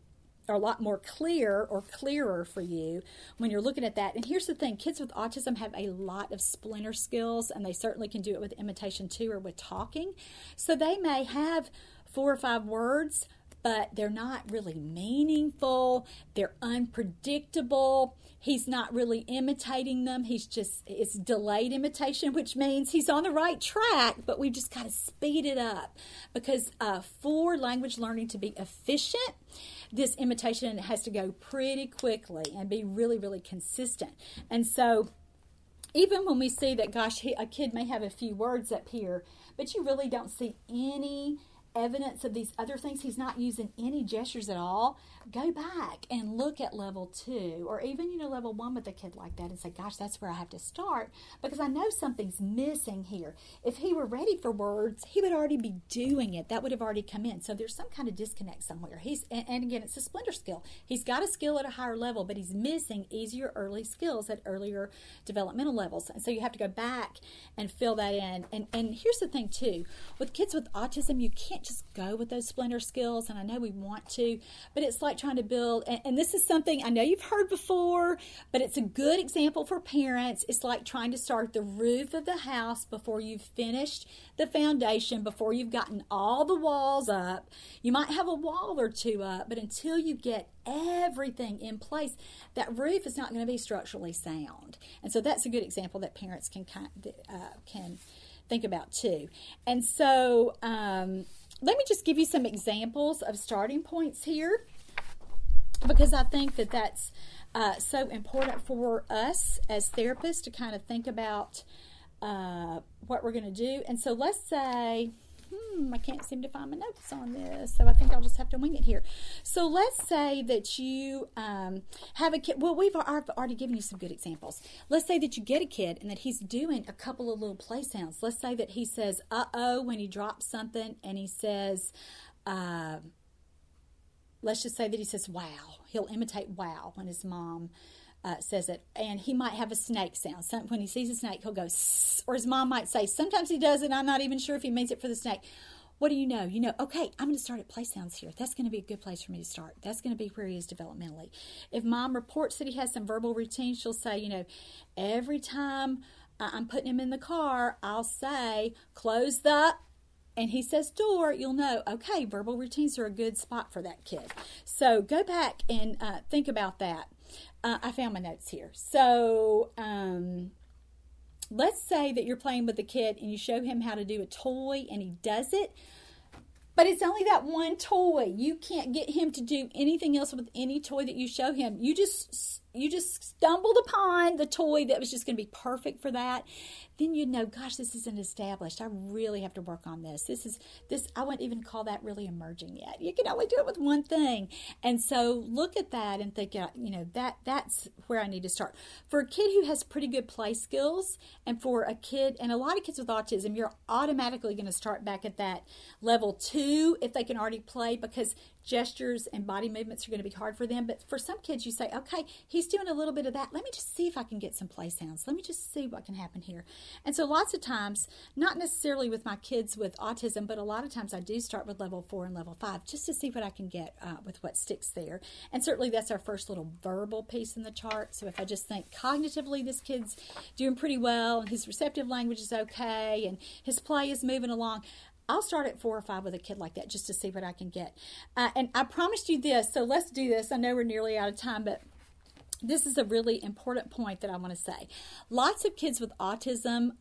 A: or a lot more clear or clearer for you when you're looking at that. And here's the thing kids with autism have a lot of splinter skills, and they certainly can do it with imitation too or with talking. So they may have four or five words, but they're not really meaningful, they're unpredictable he's not really imitating them. He's just, it's delayed imitation, which means he's on the right track, but we've just got to speed it up because uh, for language learning to be efficient, this imitation has to go pretty quickly and be really, really consistent. And so, even when we see that, gosh, he, a kid may have a few words up here, but you really don't see any evidence of these other things, he's not using any gestures at all, go back and look at level two or even, you know, level one with a kid like that and say, gosh, that's where I have to start because I know something's missing here. If he were ready for words, he would already be doing it. That would have already come in. So there's some kind of disconnect somewhere. He's, and, and again, it's a splinter skill. He's got a skill at a higher level, but he's missing easier early skills at earlier developmental levels. And so you have to go back and fill that in. And, and here's the thing, too with kids with autism, you can't just go with those splinter skills. And I know we want to, but it's like trying to build, and, and this is something I know you've heard before, but it's a good example for parents. It's like trying to start the roof of the house before you've finished the foundation, before you've gotten all the walls up. You might have a wall or two up, but until you get everything in place, that roof is not going to be structurally sound. And so that's a good example that parents can uh, can think about too. And so um, let me just give you some examples of starting points here because I think that that's uh, so important for us as therapists to kind of think about uh, what we're going to do. And so let's say, hmm, I can't seem to find my notes on this, so I think I'll just have to wing it here. So let's say that you um, have a kid. Well, we've already given you some good examples. Let's say that you get a kid and that he's doing a couple of little play sounds. Let's say that he says "uh oh" when he drops something, and he says. Uh, let's just say that he says wow. He'll imitate wow when his mom uh, says it, and he might have a snake sound. Some, when he sees a snake, he'll go, or his mom might say, sometimes he does it, I'm not even sure if he means it for the snake. What do you know? You know, okay, I'm going to start at play sounds here. That's going to be a good place for me to start. That's going to be where he is developmentally. If mom reports that he has some verbal routines, she'll say, you know, every time I'm putting him in the car, I'll say, close the and he says door, you'll know, okay, verbal routines are a good spot for that kid. So go back and uh, think about that. Uh, I found my notes here. So um, let's say that you're playing with a kid and you show him how to do a toy and he does it. But it's only that one toy. You can't get him to do anything else with any toy that you show him. You just you just stumbled upon the toy that was just going to be perfect for that then you'd know, gosh, this isn't established. I really have to work on this. This is this. I wouldn't even call that really emerging yet. You can only do it with one thing, and so look at that and think, uh, you know, that that's where I need to start. For a kid who has pretty good play skills, and for a kid, and a lot of kids with autism, you're automatically going to start back at that level two if they can already play because gestures and body movements are going to be hard for them. But for some kids, you say, okay, he's doing a little bit of that. Let me just see if I can get some play sounds. Let me just see what can happen here. And so, lots of times, not necessarily with my kids with autism, but a lot of times I do start with level four and level five just to see what I can get uh, with what sticks there. And certainly, that's our first little verbal piece in the chart. So, if I just think cognitively, this kid's doing pretty well, and his receptive language is okay, and his play is moving along, I'll start at four or five with a kid like that just to see what I can get. Uh, and I promised you this, so let's do this. I know we're nearly out of time, but this is a really important point that I want to say. Lots of kids with autism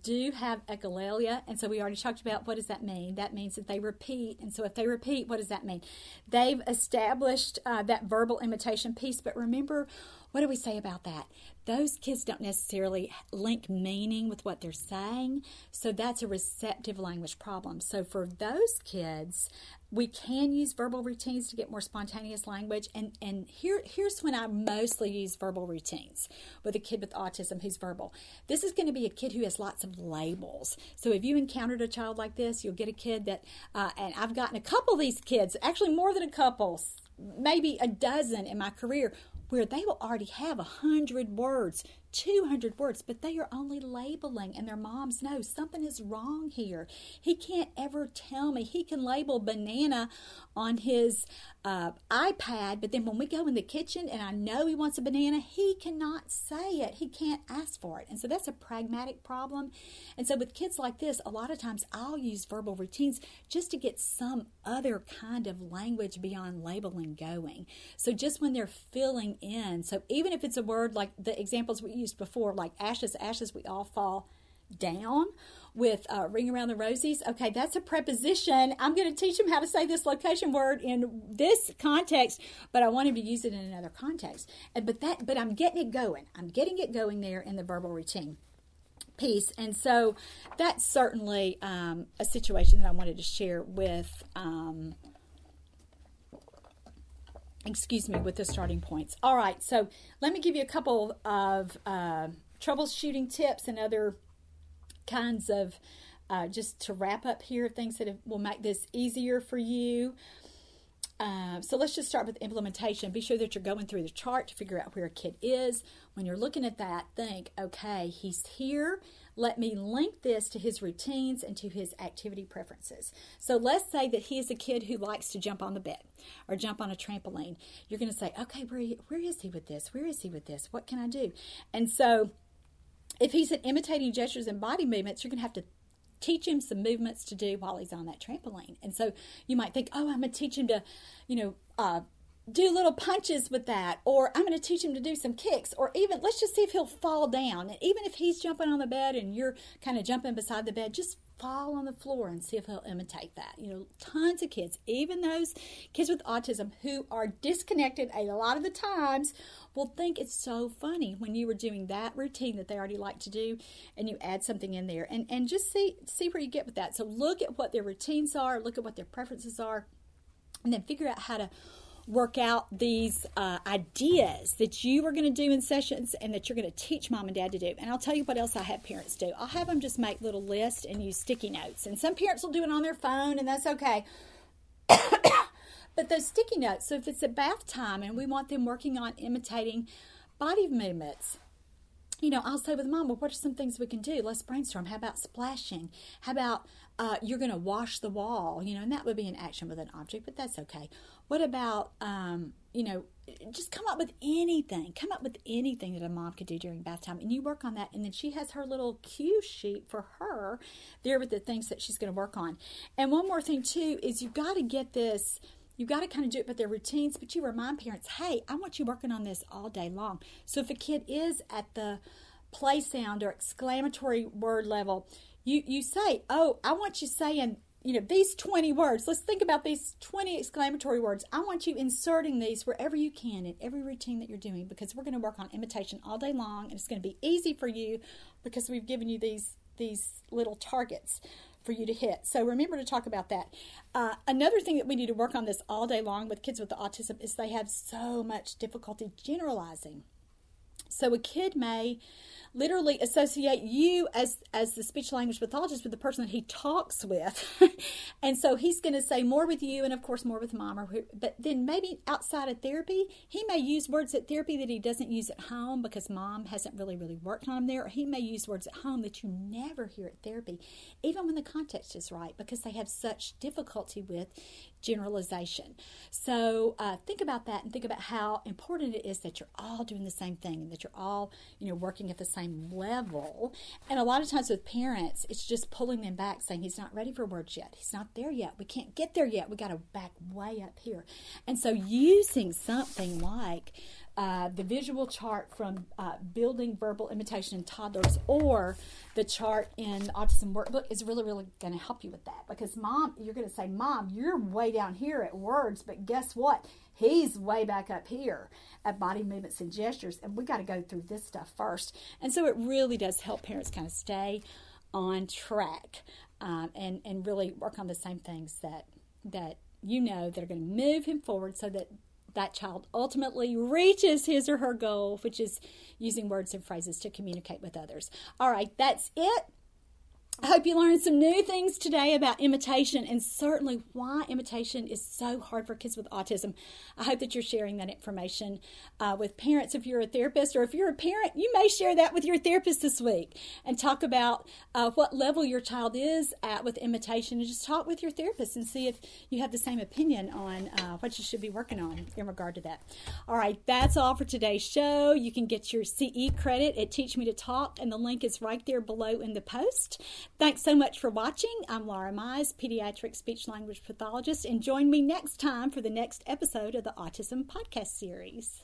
A: do have echolalia and so we already talked about what does that mean that means that they repeat and so if they repeat what does that mean they've established uh, that verbal imitation piece but remember what do we say about that? Those kids don't necessarily link meaning with what they're saying, so that's a receptive language problem. So for those kids, we can use verbal routines to get more spontaneous language and and here here's when I mostly use verbal routines with a kid with autism who's verbal. This is going to be a kid who has lots of labels. So if you encountered a child like this, you'll get a kid that uh, and I've gotten a couple of these kids, actually more than a couple, maybe a dozen in my career where they will already have a hundred words 200 words, but they are only labeling, and their moms know something is wrong here. He can't ever tell me. He can label banana on his uh, iPad, but then when we go in the kitchen and I know he wants a banana, he cannot say it. He can't ask for it. And so that's a pragmatic problem. And so with kids like this, a lot of times I'll use verbal routines just to get some other kind of language beyond labeling going. So just when they're filling in, so even if it's a word like the examples we used before, like ashes, ashes, we all fall down with uh, ring around the rosies. Okay, that's a preposition. I'm going to teach them how to say this location word in this context, but I want him to use it in another context. And, but that, but I'm getting it going. I'm getting it going there in the verbal routine piece. And so that's certainly um, a situation that I wanted to share with. Um, excuse me, with the starting points. All right, so let me give you a couple of uh, troubleshooting tips and other kinds of, uh, just to wrap up here, things that will make this easier for you. Uh, so let's just start with implementation. Be sure that you're going through the chart to figure out where a kid is. When you're looking at that, think, okay, he's here. Let me link this to his routines and to his activity preferences. So let's say that he is a kid who likes to jump on the bed or jump on a trampoline. You're going to say, okay, where, where is he with this? Where is he with this? What can I do? And so if he's imitating gestures and body movements, you're going to have to teach him some movements to do while he's on that trampoline. And so you might think, oh, I'm going to teach him to, you know, uh, do little punches with that, or I'm going to teach him to do some kicks, or even let's just see if he'll fall down. And even if he's jumping on the bed and you're kind of jumping beside the bed, just fall on the floor and see if he'll imitate that. You know, tons of kids, even those kids with autism who are disconnected a lot of the times, will think it's so funny when you were doing that routine that they already like to do and you add something in there and, and just see see where you get with that. So look at what their routines are, look at what their preferences are, and then figure out how to work out these uh, ideas that you are going to do in sessions and that you're going to teach mom and dad to do. And I'll tell you what else I have parents do. I'll have them just make little lists and use sticky notes. And some parents will do it on their phone, and that's okay. but those sticky notes, so if it's a bath time and we want them working on imitating body movements you know, I'll say with mom, well, what are some things we can do? Let's brainstorm. How about splashing? How about uh, you're going to wash the wall? You know, and that would be an action with an object, but that's okay. What about, um, you know, just come up with anything. Come up with anything that a mom could do during bath time, and you work on that. And then she has her little cue sheet for her there with the things that she's going to work on. And one more thing too is you've got to get this You've got to kind of do it with their routines, but you remind parents, hey, I want you working on this all day long. So if a kid is at the play sound or exclamatory word level, you, you say, oh, I want you saying, you know, these 20 words. Let's think about these 20 exclamatory words. I want you inserting these wherever you can in every routine that you're doing because we're going to work on imitation all day long and it's going to be easy for you because we've given you these these little targets for you to hit. So remember to talk about that. Uh, another thing that we need to work on this all day long with kids with autism is they have so much difficulty generalizing. So a kid may literally associate you as as the speech language pathologist with the person that he talks with. And so he's going to say more with you and of course more with mom or who, but then maybe outside of therapy he may use words at therapy that he doesn't use at home because mom hasn't really really worked on him there. Or he may use words at home that you never hear at therapy even when the context is right because they have such difficulty with generalization. So uh, think about that and think about how important it is that you're all doing the same thing and that you're all, you know, working at the same level. And a lot of times with parents, it's just pulling them back, saying he's not ready for words yet. He's not there yet. We can't get there yet. We got to back way up here. And so using something like uh, the visual chart from uh, Building Verbal Imitation in Toddlers or the chart in Autism Workbook is really, really going to help you with that. Because, mom, you're going to say, Mom, you're way down here at words, but guess what? He's way back up here at body movements and gestures, and we got to go through this stuff first. And so it really does help parents kind of stay on track um, and, and really work on the same things that, that you know that are going to move him forward so that that child ultimately reaches his or her goal, which is using words and phrases to communicate with others. All right, that's it. I hope you learned some new things today about imitation and certainly why imitation is so hard for kids with autism. I hope that you're sharing that information uh, with parents if you're a therapist, or if you're a parent, you may share that with your therapist this week and talk about uh, what level your child is at with imitation and just talk with your therapist and see if you have the same opinion on uh, what you should be working on in regard to that. All right, that's all for today's show. You can get your CE credit at Teach Me to Talk, and the link is right there below in the post. Thanks so much for watching. I'm Laura Mize, pediatric speech language pathologist, and join me next time for the next episode of the Autism Podcast Series.